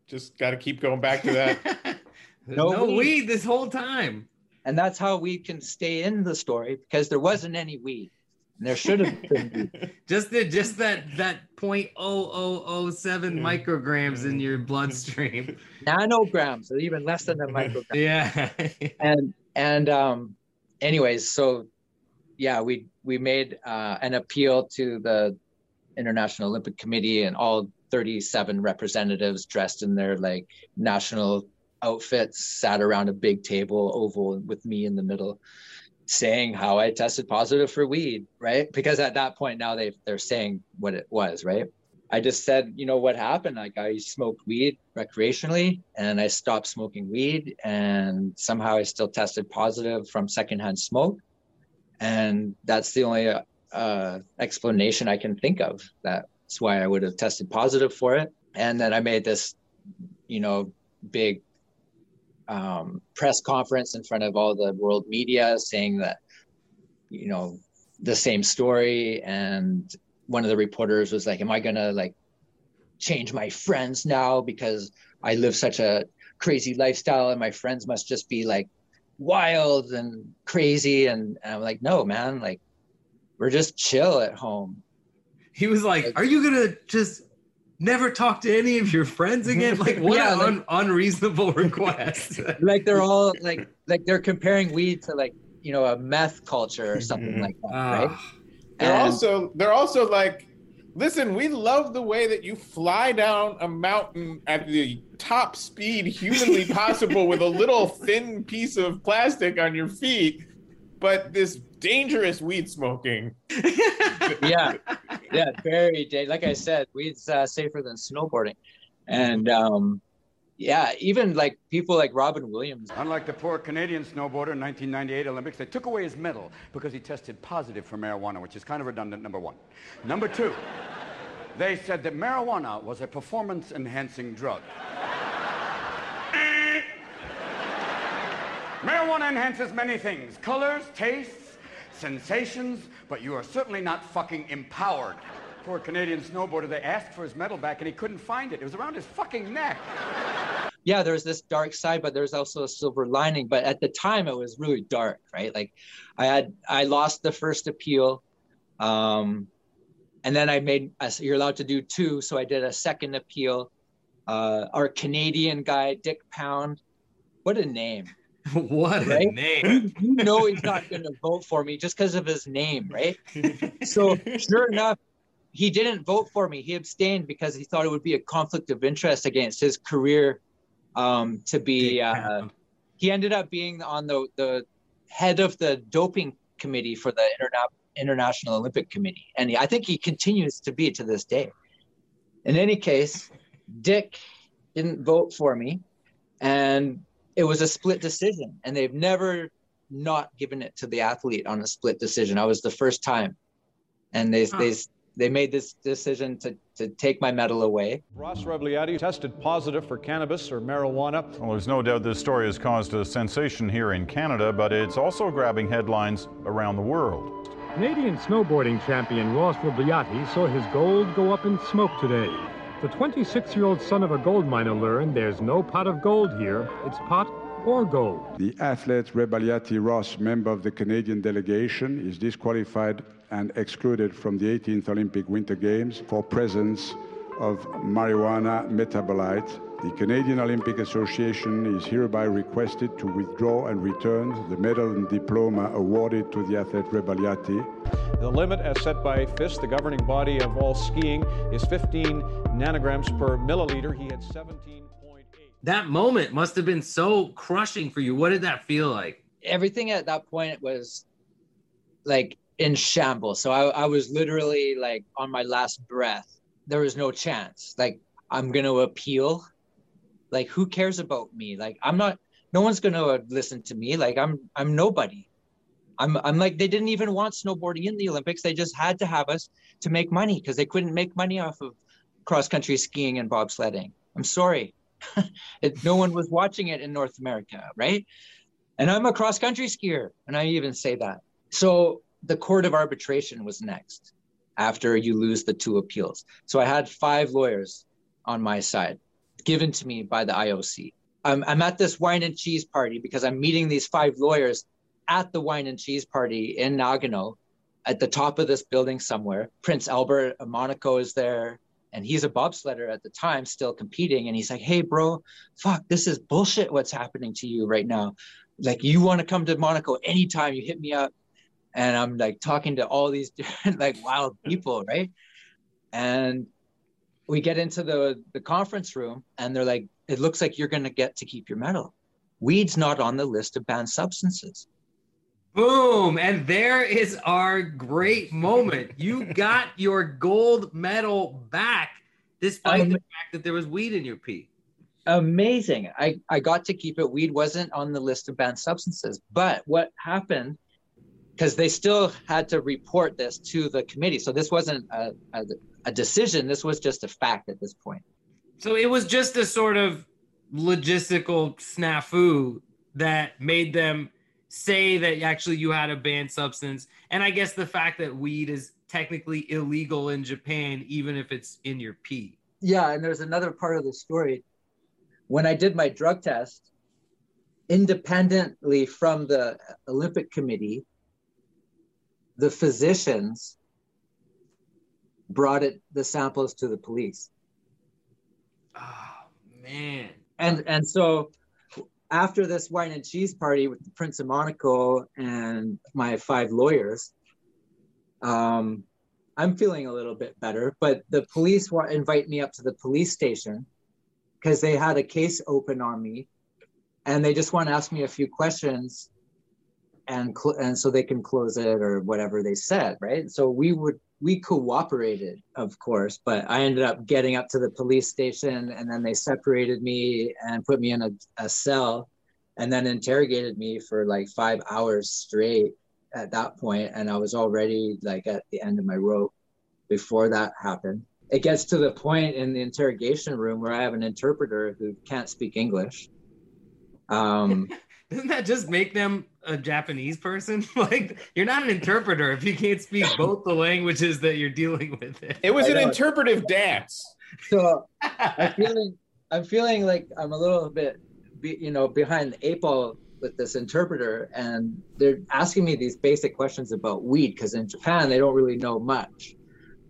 just got to keep going back to that. no, no weed. weed this whole time. And that's how we can stay in the story because there wasn't any weed. And there should have been just the just that that point oh oh oh seven micrograms in your bloodstream. Nanograms, or even less than a microgram. Yeah. and and um anyways, so yeah, we we made uh, an appeal to the International Olympic Committee and all 37 representatives dressed in their like national outfits sat around a big table oval with me in the middle saying how I tested positive for weed, right? Because at that point now they they're saying what it was, right? I just said, you know what happened? Like I smoked weed recreationally and I stopped smoking weed and somehow I still tested positive from secondhand smoke. And that's the only uh, explanation I can think of that's why I would have tested positive for it. And then I made this, you know, big um, press conference in front of all the world media saying that, you know, the same story. And one of the reporters was like, Am I going to like change my friends now because I live such a crazy lifestyle and my friends must just be like wild and crazy? And, and I'm like, No, man, like, we're just chill at home he was like, "Are you gonna just never talk to any of your friends again?" Like, what yeah, an like, un- unreasonable request. like they're all like like they're comparing weed to like you know a meth culture or something mm-hmm. like that, uh, right? They're and, also they're also like, listen, we love the way that you fly down a mountain at the top speed humanly possible with a little thin piece of plastic on your feet but this dangerous weed smoking. yeah, yeah, very dangerous. Like I said, weed's uh, safer than snowboarding, and um, yeah, even like people like Robin Williams. Unlike the poor Canadian snowboarder in 1998 Olympics, they took away his medal because he tested positive for marijuana, which is kind of redundant. Number one. Number two, they said that marijuana was a performance-enhancing drug. Marijuana enhances many things colors, tastes, sensations, but you are certainly not fucking empowered. Poor Canadian snowboarder, they asked for his medal back and he couldn't find it. It was around his fucking neck. Yeah, there's this dark side, but there's also a silver lining. But at the time, it was really dark, right? Like, I had I lost the first appeal, um, and then I made you're allowed to do two, so I did a second appeal. Uh, our Canadian guy, Dick Pound, what a name! what right? a name. You, you know he's not going to vote for me just because of his name, right? so sure enough, he didn't vote for me. He abstained because he thought it would be a conflict of interest against his career um, to be. Uh, he ended up being on the the head of the doping committee for the Interna- International Olympic Committee, and he, I think he continues to be to this day. In any case, Dick didn't vote for me, and it was a split decision and they've never not given it to the athlete on a split decision i was the first time and they huh. they they made this decision to, to take my medal away. Ross Rebagliati tested positive for cannabis or marijuana. Well, there's no doubt this story has caused a sensation here in Canada, but it's also grabbing headlines around the world. Canadian snowboarding champion Ross Rebagliati saw his gold go up in smoke today. The 26 year old son of a gold miner learned there's no pot of gold here, it's pot or gold. The athlete Rebagliati Ross, member of the Canadian delegation, is disqualified and excluded from the 18th Olympic Winter Games for presence of marijuana metabolite. The Canadian Olympic Association is hereby requested to withdraw and return the medal and diploma awarded to the athlete Rebagliati. The limit, as set by FIS, the governing body of all skiing, is 15 nanograms per milliliter. He had 17 that moment must have been so crushing for you. What did that feel like? Everything at that point was like in shambles. So I, I was literally like on my last breath. There was no chance. Like I'm gonna appeal. Like who cares about me? Like I'm not. No one's gonna listen to me. Like I'm. I'm nobody. I'm. I'm like they didn't even want snowboarding in the Olympics. They just had to have us to make money because they couldn't make money off of cross country skiing and bobsledding. I'm sorry. it, no one was watching it in North America, right? And I'm a cross country skier, and I even say that. So the court of arbitration was next after you lose the two appeals. So I had five lawyers on my side given to me by the IOC. I'm, I'm at this wine and cheese party because I'm meeting these five lawyers at the wine and cheese party in Nagano at the top of this building somewhere. Prince Albert of Monaco is there and he's a bobsledder at the time still competing. And he's like hey bro fuck this is bullshit what's happening to you right now. Like you want to come to monaco anytime you hit me up. And i'm like talking to all these different like wild people right? And we get into the the conference room and they're like it looks like you're going to get to keep your medal. Weed's not on the list of banned substances Boom. And there is our great moment. You got your gold medal back despite um, the fact that there was weed in your pee. Amazing. I, I got to keep it. Weed wasn't on the list of banned substances. But what happened, because they still had to report this to the committee. So this wasn't a, a, a decision, this was just a fact at this point. So it was just a sort of logistical snafu that made them say that actually you had a banned substance. And I guess the fact that weed is technically illegal in Japan, even if it's in your pee. Yeah, and there's another part of the story. When I did my drug test, independently from the Olympic Committee, the physicians brought it the samples to the police. Oh man. And and so after this wine and cheese party with the Prince of Monaco and my five lawyers, um, I'm feeling a little bit better. But the police want invite me up to the police station because they had a case open on me, and they just want to ask me a few questions, and cl- and so they can close it or whatever they said, right? So we would we cooperated, of course, but I ended up getting up to the police station and then they separated me and put me in a, a cell and then interrogated me for like five hours straight at that point and i was already like at the end of my rope before that happened. It gets to the point in the interrogation room where i have an interpreter who can't speak english. Um doesn't that just make them a Japanese person? like you're not an interpreter if you can't speak both the languages that you're dealing with. It, it was an interpretive dance. So I'm feeling I'm feeling like I'm a little bit be, you know behind the eight ball with this interpreter and they're asking me these basic questions about weed because in Japan they don't really know much.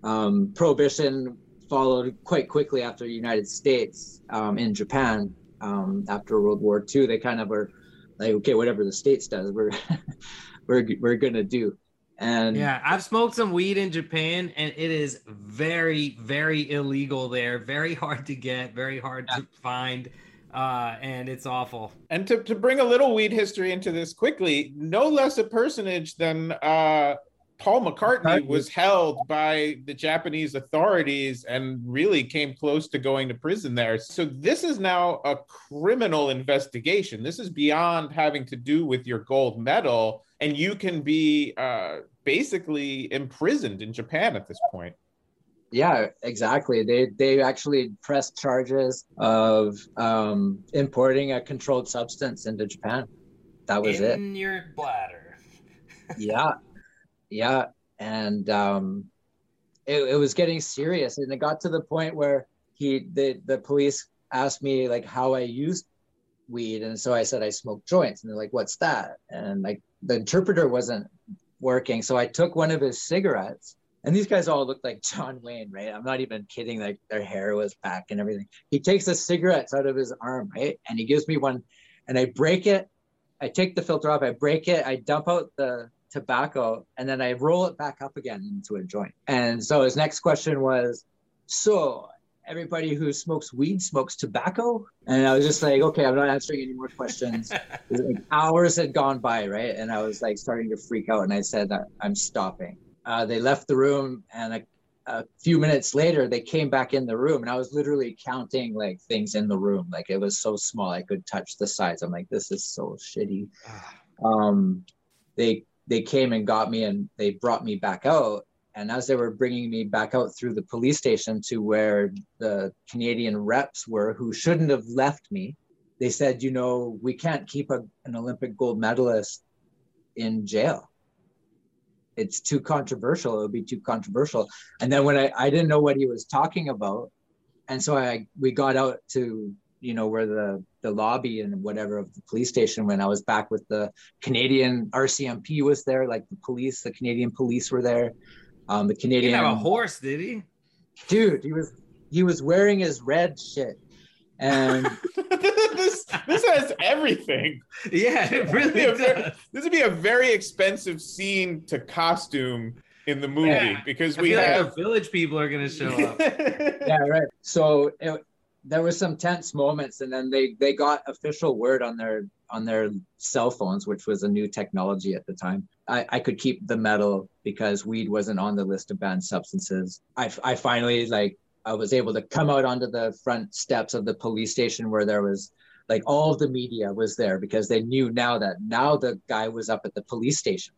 Um, prohibition followed quite quickly after the United States um, in Japan um, after World War II. They kind of were like okay whatever the states does we're we're we're gonna do and yeah i've smoked some weed in japan and it is very very illegal there very hard to get very hard yeah. to find uh, and it's awful. And to, to bring a little weed history into this quickly, no less a personage than uh, Paul McCartney was held by the Japanese authorities and really came close to going to prison there. So this is now a criminal investigation. This is beyond having to do with your gold medal, and you can be uh, basically imprisoned in Japan at this point. Yeah, exactly. They they actually pressed charges of um, importing a controlled substance into Japan. That was In it. In your bladder. yeah, yeah, and um, it, it was getting serious, and it got to the point where he the the police asked me like how I used weed, and so I said I smoke joints, and they're like, "What's that?" And like the interpreter wasn't working, so I took one of his cigarettes. And these guys all looked like John Wayne, right? I'm not even kidding. Like their hair was back and everything. He takes the cigarettes out of his arm, right? And he gives me one, and I break it. I take the filter off. I break it. I dump out the tobacco, and then I roll it back up again into a joint. And so his next question was, "So everybody who smokes weed smokes tobacco?" And I was just like, "Okay, I'm not answering any more questions." like hours had gone by, right? And I was like starting to freak out, and I said I'm stopping. Uh, they left the room, and a, a few minutes later, they came back in the room, and I was literally counting like things in the room. Like it was so small, I could touch the sides. I'm like, this is so shitty. Um, they they came and got me, and they brought me back out. And as they were bringing me back out through the police station to where the Canadian reps were, who shouldn't have left me, they said, you know, we can't keep a, an Olympic gold medalist in jail it's too controversial. It would be too controversial. And then when I, I didn't know what he was talking about, and so I we got out to you know where the the lobby and whatever of the police station when I was back with the Canadian RCMP was there, like the police, the Canadian police were there. Um, the He Canadian didn't have a horse, did he? dude, he was he was wearing his red shit, and this this has everything. Yeah, it This would really be a very- this would be a very expensive scene to costume in the movie Yeah. because I we feel have like the village people are gonna show up. yeah, right. So it, there were some tense moments, and then they they got official word on their on their cell phones, which was a new technology at the time. I, I could keep the medal because weed wasn't on the list of banned substances. I, I finally like I was able to come out onto the front steps of the police station where there was like all the media was there because they knew now that now the guy was up at the police station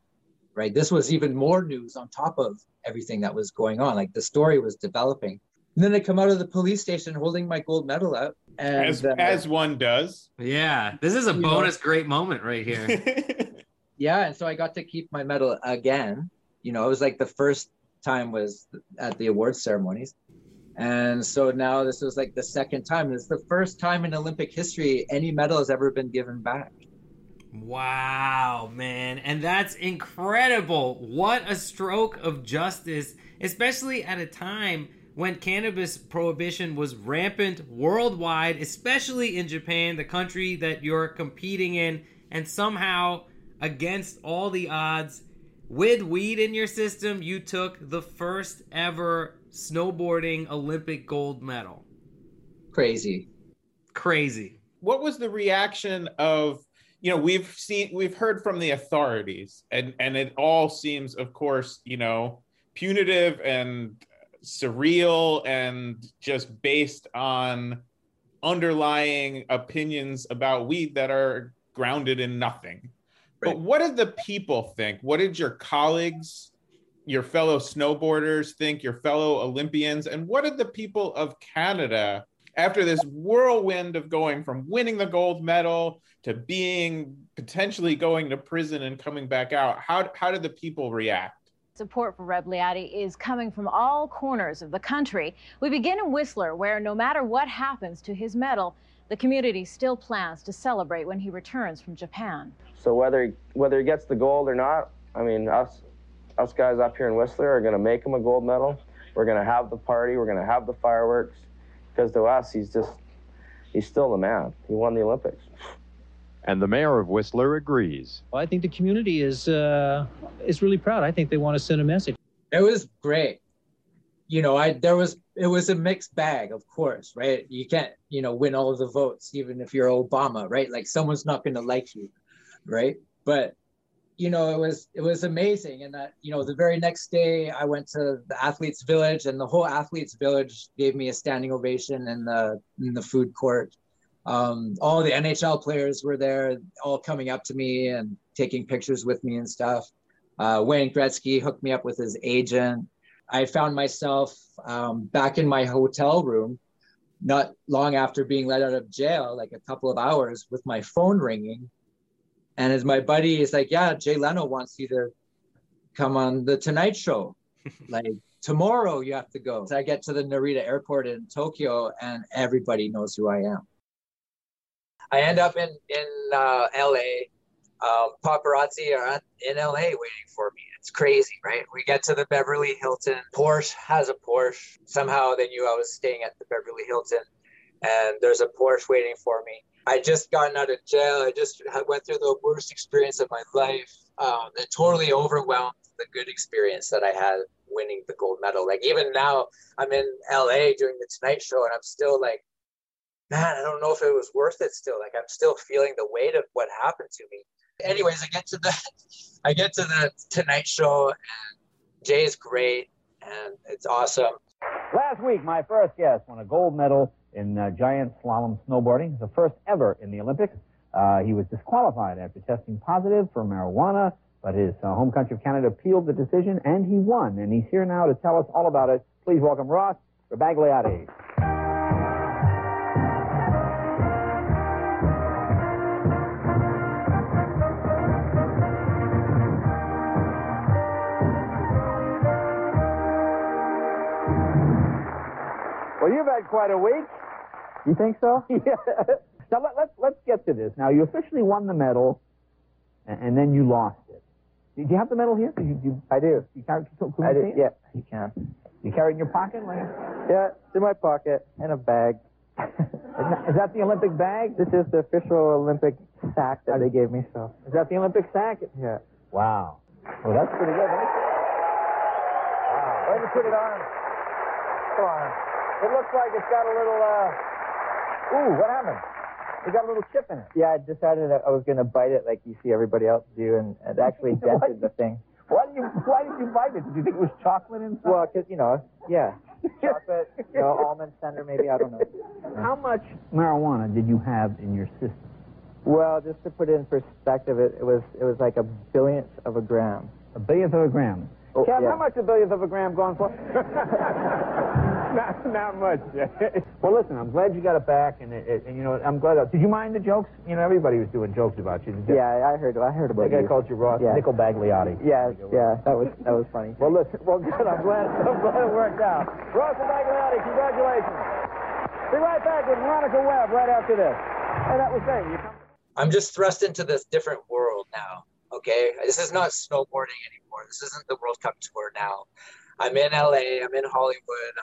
right this was even more news on top of everything that was going on like the story was developing and then I come out of the police station holding my gold medal up. And as uh, as one does. Yeah, this is a You know- bonus great moment right here. yeah, and so I got to keep my medal again. You know, it was like the first time was at the awards ceremonies. And so now this was like the second time. This is the first time in Olympic history any medal has ever been given back. Wow, man. And that's incredible. What a stroke of justice, especially at a time when cannabis prohibition was rampant worldwide, especially in Japan, the country that you're competing in, and somehow, against all the odds, with weed in your system, you took the first ever snowboarding Olympic gold medal. Crazy. Crazy. what was the reaction of you know we've seen we've heard from the authorities and and it all seems of course you know punitive and surreal and just based on underlying opinions about weed that are grounded in nothing. But what did the people think? What did your colleagues your fellow snowboarders think your fellow olympians? And what did the people of canada after this whirlwind of going from winning the gold medal to being potentially going to prison and coming back out, how, how did the people react? Support for Rebagliati is coming from all corners of the country. We begin in Whistler, where no matter what happens to his medal, the community still plans to celebrate when he returns from Japan. So whether whether he gets the gold or not, I mean, us us guys up here in Whistler are going to make him a gold medal. We're going to have the party. We're going to have the fireworks, because to us, he's just he's still the man. He won the Olympics. And the mayor of Whistler agrees. Well, I think the community is uh, is really proud. I think they want to send a message. It was great. You know, I there was it was a mixed bag, of course, right? You can't, you know, win all of the votes, even if you're Obama, right? Like someone's not gonna like you, right? But you know, it was it was amazing. And that, you know, the very next day I went to the athletes village and the whole athletes village gave me a standing ovation in the in the food court. Um, all the NHL players were there, all coming up to me and taking pictures with me and stuff. Uh, Wayne Gretzky hooked me up with his agent. I found myself um, back in my hotel room not long after being let out of jail, like a couple of hours, with my phone ringing. And as my buddy is like, Yeah, Jay Leno wants you to come on the Tonight Show. like tomorrow you have to go. So I get to the Narita airport in Tokyo and everybody knows who I am. I end up in, in uh, LA um, paparazzi are in LA waiting for me. It's crazy, right? We get to the Beverly Hilton. Porsche has a Porsche. Somehow they knew I was staying at the Beverly Hilton, and there's a Porsche waiting for me. I just gotten out of jail. I just went through the worst experience of my life. Um, it totally overwhelmed the good experience that I had winning the gold medal. Like even now, I'm in LA doing the Tonight Show, and I'm still like, man, I don't know if it was worth it. Still, like I'm still feeling the weight of what happened to me anyways, I get to the I get to the Tonight Show, and Jay is great, and it's awesome. Last week, my first guest won a gold medal in uh, giant slalom snowboarding, the first ever in the Olympics. Uh, he was disqualified after testing positive for marijuana, but his uh, home country of Canada appealed the decision, and he won. And he's here now to tell us all about it. Please welcome Ross Rebagliati. You've had quite a week. You think so? yeah. Now let, let's let's get to this. Now you officially won the medal, and, and then you lost it. Did you have the medal here? Did you, you, I do. You carry, can I do. it? Yeah, you can. You carry it in your pocket, like? Yeah, it's in my pocket in a bag. is, that the Olympic bag? This is the official Olympic sack that they gave me. So. Is that the Olympic sack? Yeah. Wow. Well, that's pretty good. Wow. Way to put it on. Come on. It looks like it's got a little, uh... Ooh, what happened? It got a little chip in it. Yeah, I decided that I was going to bite it like you see everybody else do, and it actually dented the thing. Why did you Why did you bite it? Did you think it was chocolate inside? Well, because, you know, yeah. Chocolate, you know, almond center, maybe, I don't know. How much marijuana did you have in your system? Well, just to put it in perspective, it, it was it was like a billionth of a gram. A billionth of a gram. Oh, Kev, yeah. how much a billionth of a gram going for? not, not much. well, listen, I'm glad you got it back, and, it, it, and you know, I'm glad. Uh, did you mind the jokes? You know, everybody was doing jokes about you. Did? Yeah, I heard I heard about it. The guy you. called you Ross Yeah. Nickel Bagliati. Yeah, yeah, that was that was funny. Well, listen, well, good. I'm glad, I'm glad it worked out. Ross Bagliati, congratulations. Be right back with Monica Webb right after this. Hey, that was great. You come- I'm just thrust into this different world now. Okay, this is not snowboarding anymore. This isn't the World Cup tour now. I'm in LA. I'm in Hollywood.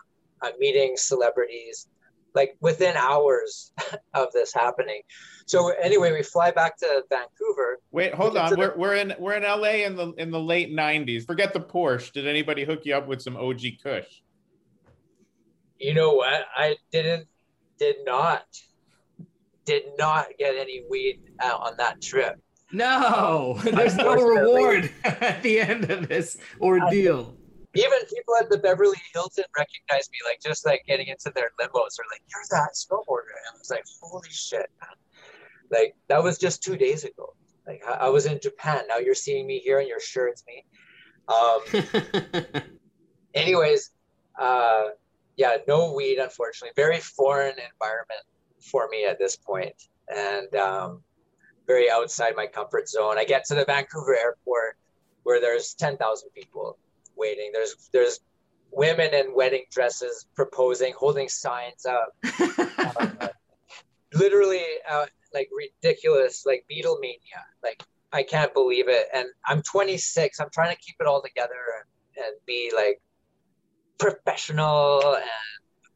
I'm, meeting celebrities. Like within hours of this happening. So anyway, we fly back to Vancouver. Wait, hold We on. We're, we're in we're in LA in the in the late '90s. Forget the Porsche. Did anybody hook you up with some OG Kush? You know what? I didn't, did not, did not get any weed out on that trip. No, there's no reward at the end of this ordeal. Even people at the Beverly Hilton recognized me, like just like getting into their limos, are like, "You're that snowboarder." And I was like, "Holy shit, man!" Like that was just two days ago. Like I, I was in Japan. Now you're seeing me here, and you're sure it's me. Um, anyways, uh, yeah, no weed, unfortunately. Very foreign environment for me at this point, and um, very outside my comfort zone. I get to the Vancouver airport where there's 10,000 people waiting. There's there's women in wedding dresses proposing, holding signs up. Uh, literally, uh, like ridiculous, like Beatlemania. Like I can't believe it. And I'm 26. I'm trying to keep it all together and, and be like professional and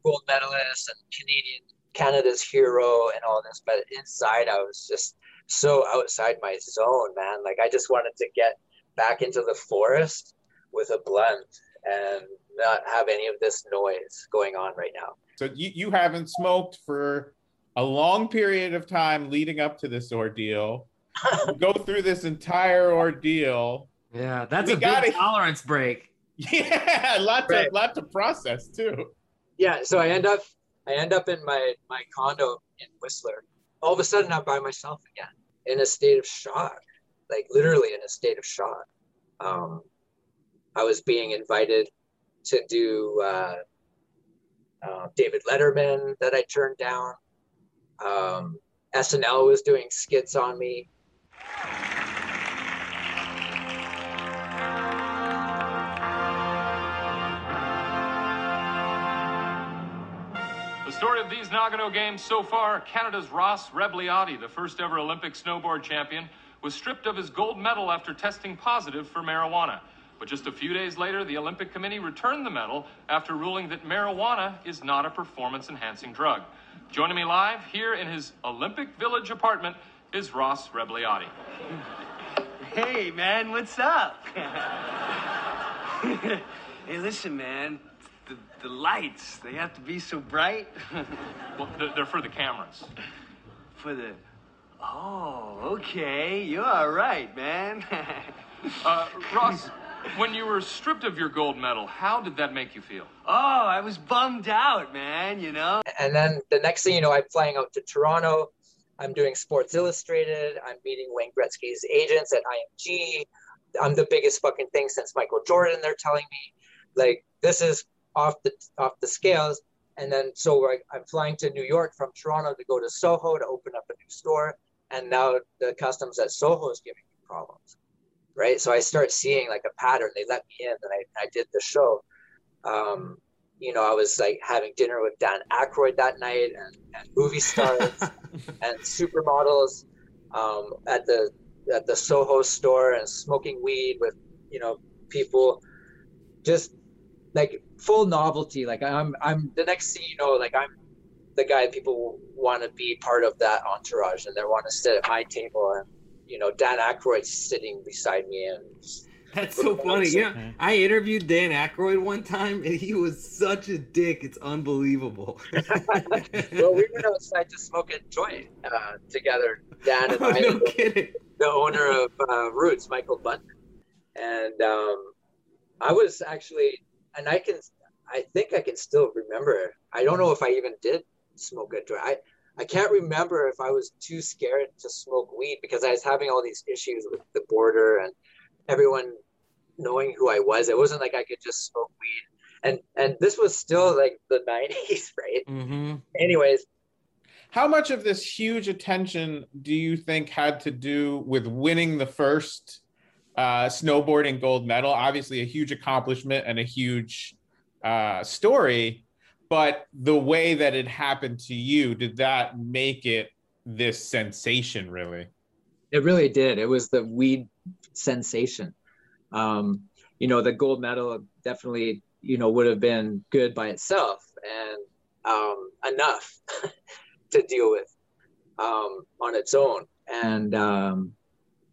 gold medalist and Canadian Canada's hero and all this. But inside, I was just so outside my zone, man. Like I just wanted to get back into the forest with a blunt and not have any of this noise going on right now. So you, you haven't smoked for a long period of time leading up to this ordeal. Go through this entire ordeal. Yeah, that's We a big gotta- tolerance break. Yeah, a lot to Right. lot to process too. Yeah, so I end up I end up in my my condo in Whistler. All of a sudden I'm by myself again in a state of shock. Like literally in a state of shock. Um I was being invited to do uh, uh, David Letterman that I turned down. Um, SNL was doing skits on me. Story of these Nagano Games so far Canada's Ross Rebagliati, the first ever Olympic snowboard champion, was stripped of his gold medal after testing positive for marijuana. But just a few days later, the Olympic Committee returned the medal after ruling that marijuana is not a performance enhancing drug. Joining me live here in his Olympic Village apartment is Ross Rebagliati. Hey, man, what's up? hey, listen, man. The, the lights, they have to be so bright. well, they're, they're for the cameras. For the. Oh, okay. You're all right, man. uh, Ross, when you were stripped of your gold medal, how did that make you feel? Oh, I was bummed out, man, you know? And then the next thing you know, I'm flying out to Toronto. I'm doing Sports Illustrated. I'm meeting Wayne Gretzky's agents at IMG. I'm the biggest fucking thing since Michael Jordan, they're telling me. Like, this is off the off the scales. And then so I, I'm flying to New York from Toronto to go to Soho to open up a new store. And now the customs at Soho is giving me problems right? So I start seeing like a pattern. They let me in, and I, I did the show. Um, you know, I was like having dinner with Dan Aykroyd that night, and, and movie stars and supermodels um, at the at the Soho store, and smoking weed with you know people, just like full novelty. Like I'm I'm the next thing you know, like I'm the guy people want to be part of that entourage, and they want to sit at my table and you know, Dan Aykroyd sitting beside me and that's so funny. Yeah, I interviewed Dan Aykroyd one time, and he was such a dick. It's unbelievable. well, we went outside to smoke a joint uh, together. Dan and oh, I, no the, kidding. the owner of uh, Roots, Michael Budman, and um, I was actually, and I can, I think I can still remember. I don't know if I even did smoke a joint. I I can't remember if I was too scared to smoke weed because I was having all these issues with the border and everyone knowing who I was. It wasn't like I could just smoke weed. And and this was still like the 90s, right? Mm-hmm. Anyways, how much of this huge attention do you think had to do with winning the first uh, snowboarding gold medal? Obviously, a huge accomplishment and a huge uh, story but the way that it happened to you did that make it this sensation really? It really did. It was the weed sensation. Um, you know the gold medal definitely you know would have been good by itself and um, enough to deal with um, on its own. And um,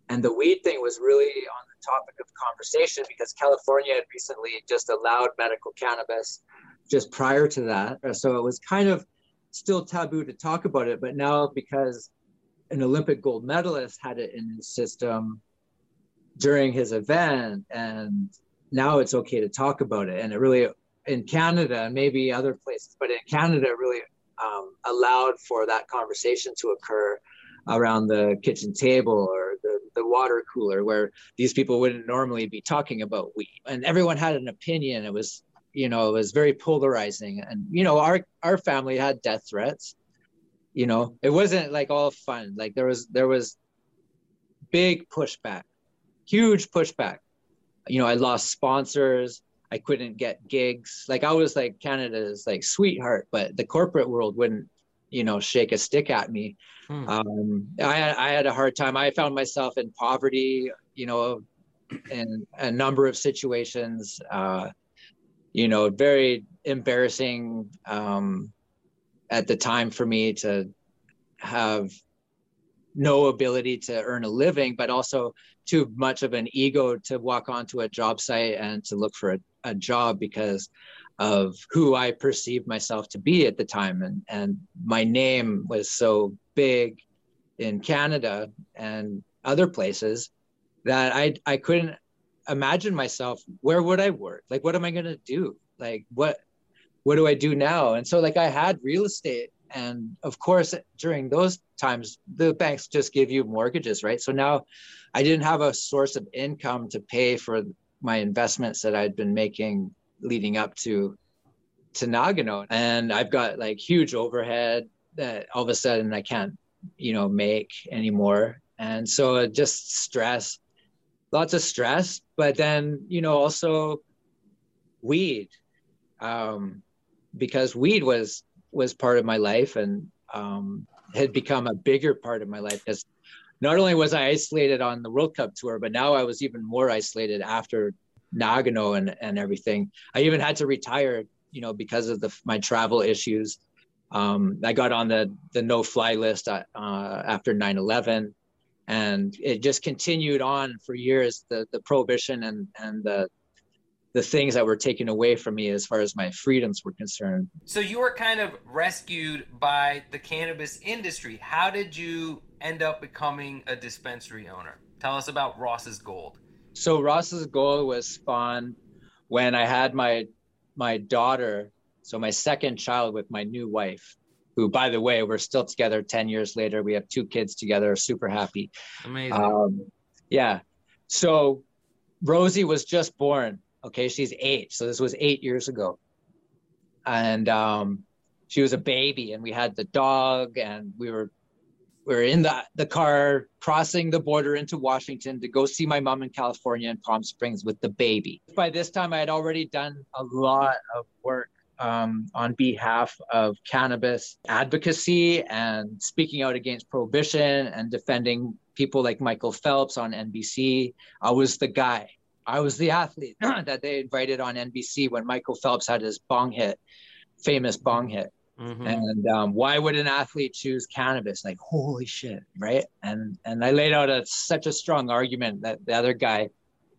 and the weed thing was really on the topic of conversation because california had recently just allowed medical cannabis just prior to that. Uh, so it was kind of still taboo to talk about it. But now, because an Olympic gold medalist had it in his system during his event, and now it's okay to talk about it. And it really, in Canada, maybe other places, but in Canada, really um, allowed for that conversation to occur around the kitchen table or water cooler where these people wouldn't normally be talking about weed and everyone had an opinion it was you know, it was very polarizing. And, you know, our, our family had death threats. You know, it wasn't like all fun. Like there was, there was big pushback, huge pushback. You know, I lost sponsors. I couldn't get gigs. Like I was like Canada's like sweetheart, but the corporate world wouldn't, you know, shake a stick at me. Hmm. Um, I, I had a hard time. I found myself in poverty, you know, in a number of situations. Uh, you know, very embarrassing um, at the time for me to have no ability to earn a living, but also too much of an ego to walk onto a job site and to look for a, a job because of who I perceived myself to be at the time. And, and my name was so big in Canada and other places that I, I couldn't imagine myself where would i work? Like what am i going to do? Like what what do i do now? And so like i had real estate. And of course during those times the banks just give you mortgages right? So now i didn't have a source of income to pay for my investments that i'd been making leading up to to Nagano. And I've got like huge overhead that all of a sudden I can't, you know, make anymore. And so just stress, lots of stress, but then, you know, also weed. Um, because weed was was part of my life and um, had become a bigger part of my life because not only was I isolated on the World Cup tour, but now I was even more isolated after Nagano and, and everything. I even had to retire, you know, because of the my travel issues. Um, I got on the the no fly list uh, after 9/11, and it just continued on for years. The the prohibition and and the the things that were taken away from me as far as my freedoms were concerned. So you were kind of rescued by the cannabis industry. How did you end up becoming a dispensary owner? Tell us about Ross's Gold. So Ross's Gold was spawned when I had my my daughter, so my second child with my new wife, who by the way, we're still together 10 years later. We have two kids together, super happy. Amazing. Um, yeah. So Rosie was just born Okay, she's eight. So this was eight years ago. And um, she was a baby, and we had the dog, and we were we were in the, the car crossing the border into Washington to go see my mom in California in Palm Springs with the baby. By this time, I had already done a lot of work um, on behalf of cannabis advocacy and speaking out against prohibition and defending people like Michael Phelps on NBC. I was the guy. I was the athlete that they invited on NBC when Michael Phelps had his bong hit, famous bong hit. Mm-hmm. And um, why would an athlete choose cannabis? Like, holy shit, right? And and I laid out a, such a strong argument that the other guy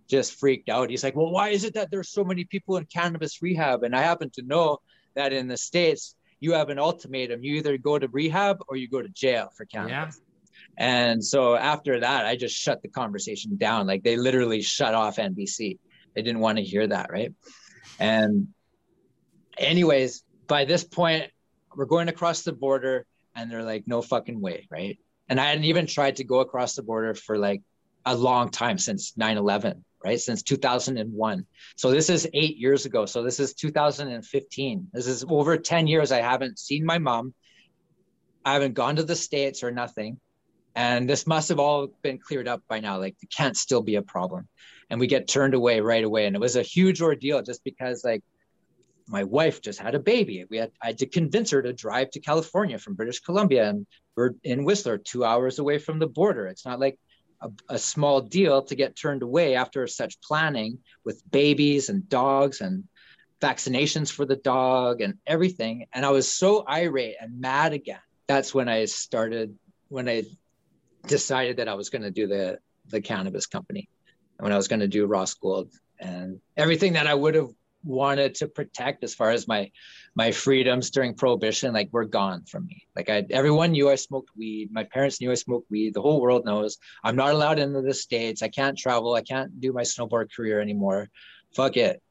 just freaked out. He's like, well, why is it that there's so many people in cannabis rehab? And I happen to know that in the states, you have an ultimatum: you either go to rehab or you go to jail for cannabis. Yeah. And so after that, I just shut the conversation down. Like they literally shut off NBC. They didn't want to hear that, right? And anyways, by this point, we're going across the border and they're like, no fucking way, right? And I hadn't even tried to go across the border for like a long time since 9-11 right since 2001 so this is eight years ago so this is 2015 this is over 10 years i haven't seen my mom i haven't gone to the states or nothing and this must have all been cleared up by now. Like it can't still be a problem. And we get turned away right away. And it was a huge ordeal just because like my wife just had a baby. We had I had to convince her to drive to California from British Columbia, and we're in Whistler, two hours away from the border. It's not like a, a, small deal to get turned away after such planning with babies and dogs and vaccinations for the dog and everything. And I was so irate and mad again. That's when I started when I decided that I was going to do the the cannabis company when I was going to do Ross Gold and everything that I would have wanted to protect as far as my my freedoms during prohibition like were gone from me. Like i everyone knew i smoked weed. My parents knew i smoked weed. The whole world knows. I'm not allowed into the states. I can't travel. I can't do my snowboard career anymore. Fuck it.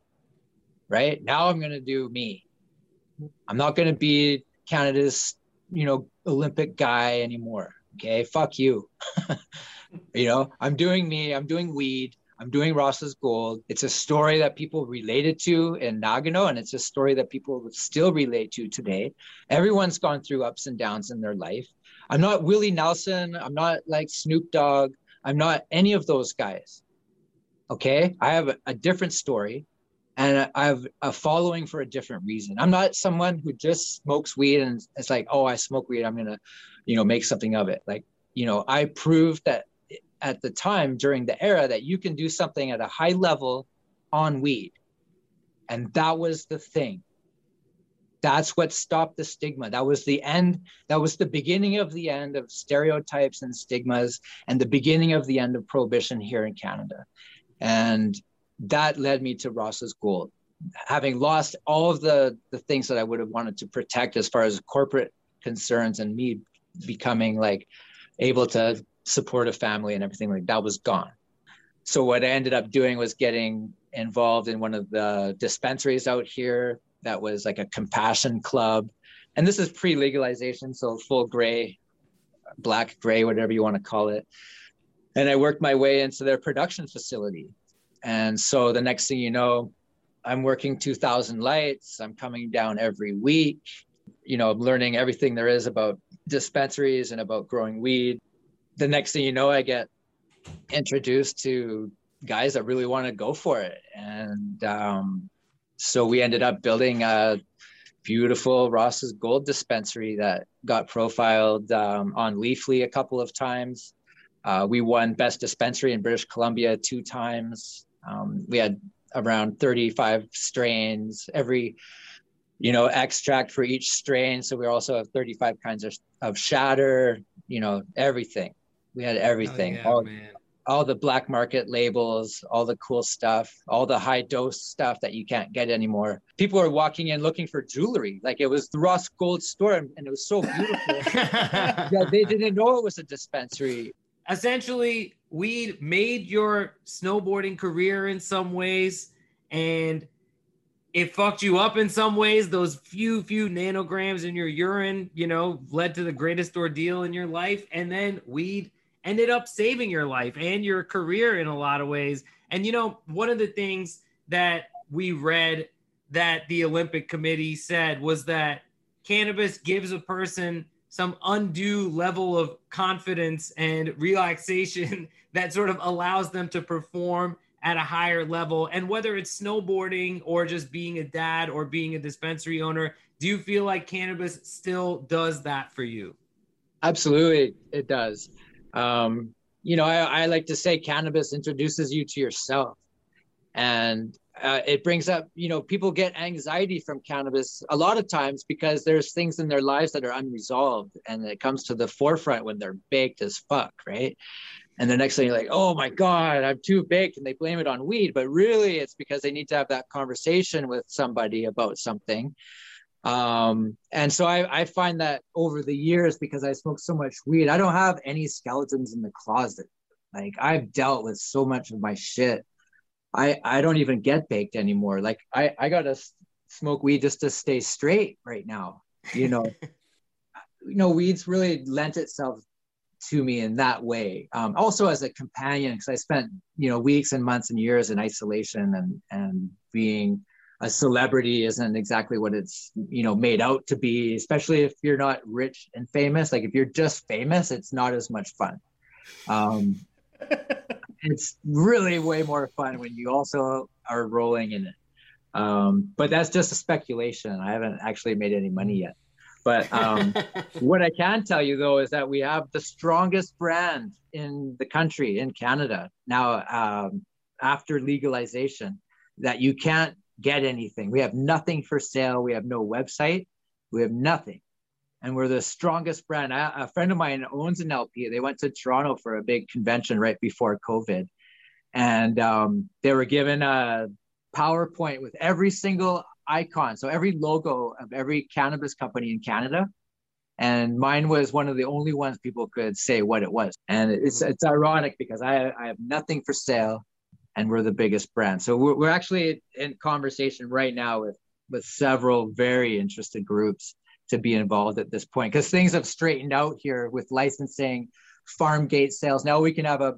Right? Now i'm going to do me. I'm not going to be canada's you know olympic guy anymore. Okay, fuck you. you know, I'm doing me, I'm doing weed, I'm doing Ross's Gold. It's a story that people related to in Nagano, and it's a story that people still relate to today. Everyone's gone through ups and downs in their life. I'm not Willie Nelson. I'm not like Snoop Dogg. I'm not any of those guys. Okay. I have a, a different story and I have a following for a different reason. I'm not someone who just smokes weed and it's like, oh, I smoke weed. I'm going to you know make something of it like you know i proved that at the time during the era that you can do something at a high level on weed. And that was the thing. That's what stopped the stigma. That was the end that was the beginning of the end of stereotypes and stigmas and the beginning of the end of prohibition here in canada. And that led me to ross's gold having lost all of the the things that i would have wanted to protect as far as corporate concerns and me becoming like able to support a family and everything like that was gone. So what I ended up doing was getting involved in one of the dispensaries out here that was like a compassion club. And this is pre-legalization, so full gray, black gray, whatever you want to call it. And I worked my way into their production facility. And so the next thing you know, I'm working 2000 lights. I'm coming down every week. You know, I'm learning everything there is about dispensaries and about growing weed. The next thing you know, I get introduced to guys that really want to go for it. And um, so we ended up building a beautiful Ross's Gold dispensary that got profiled um, on Leafly a couple of times. Uh, we won Best Dispensary in British Columbia two times. Um, we had around 35 strains, every you know extract for each strain. So we also have 35 kinds of, of shatter, you know, everything. We had everything. Oh, yeah, all, man. all the black market labels, all the cool stuff, all the high dose stuff that you can't get anymore. People are walking in looking for jewelry. Like it was the Ross Gold store and it was so beautiful. yeah, they didn't know it was a dispensary. essentially weed made your snowboarding career in some ways and it fucked you up in some ways those few few nanograms in your urine you know led to the greatest ordeal in your life and then weed ended up saving your life and your career in a lot of ways and you know one of the things that we read that the olympic committee said was that cannabis gives a person some undue level of confidence and relaxation that sort of allows them to perform at a higher level. And whether it's snowboarding or just being a dad or being a dispensary owner, do you feel like cannabis still does that for you? Absolutely, it does. Um, you know, I, I like to say cannabis introduces you to yourself, and uh, it brings up, you know, people get anxiety from cannabis a lot of times because there's things in their lives that are unresolved, and it comes to the forefront when they're baked as fuck, right? And the next thing you're like, oh my God, I'm too baked. And they blame it on weed. But really, it's because they need to have that conversation with somebody about something. Um, and so I, I find that over the years, because I smoke so much weed, I don't have any skeletons in the closet. Like I've dealt with so much of my shit. I, I don't even get baked anymore. Like I, I gotta smoke weed just to stay straight right now. You know, you know, weeds really lent itself to me in that way. Um, also as a companion, because I spent you know weeks and months and years in isolation, and and being a celebrity isn't exactly what it's you know made out to be. Especially if you're not rich and famous. Like if you're just famous, it's not as much fun. Um, it's really way more fun when you also are rolling in it. Um, but that's just a speculation. I haven't actually made any money yet. But um, what I can tell you though is that we have the strongest brand in the country, in Canada now, um, after legalization, that you can't get anything. We have nothing for sale. We have no website. We have nothing. And we're the strongest brand. I, a friend of mine owns an LP. They went to Toronto for a big convention right before COVID. And um, they were given a PowerPoint with every single icon. So every logo of every cannabis company in Canada. And mine was one of the only ones people could say what it was. And it's it's ironic because I, I have nothing for sale and we're the biggest brand. So we're, we're actually in conversation right now with with several very interested groups to be involved at this point because things have straightened out here with licensing, farm gate sales. Now we can have a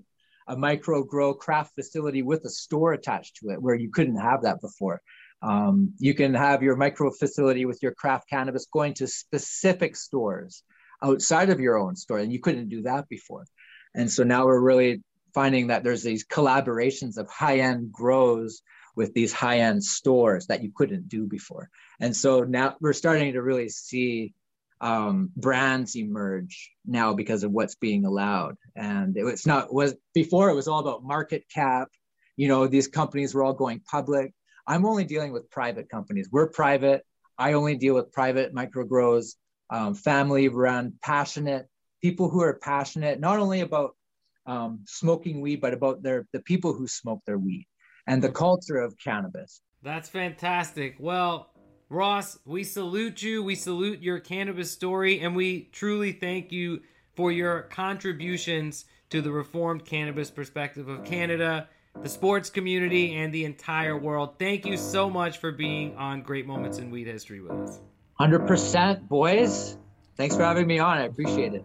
a micro grow craft facility with a store attached to it where you couldn't have that before. Um, you can have your micro facility with your craft cannabis going to specific stores outside of your own store, and you couldn't do that before. And so now we're really finding that there's these collaborations of high end grows with these high end stores that you couldn't do before. And so now we're starting to really see um, brands emerge now because of what's being allowed. And it was not was before it was all about market cap. You know, these companies were all going public. I'm only dealing with private companies. We're private. I only deal with private micro grows, um, family run, passionate people who are passionate not only about um, smoking weed, but about their the people who smoke their weed and the culture of cannabis. That's fantastic. Well, Ross, we salute you. We salute your cannabis story, and we truly thank you for your contributions to the reformed cannabis perspective of Canada, the sports community, and the entire world. Thank you so much for being on Great Moments in Weed History with us. 100% boys. Thanks for having me on. I appreciate it.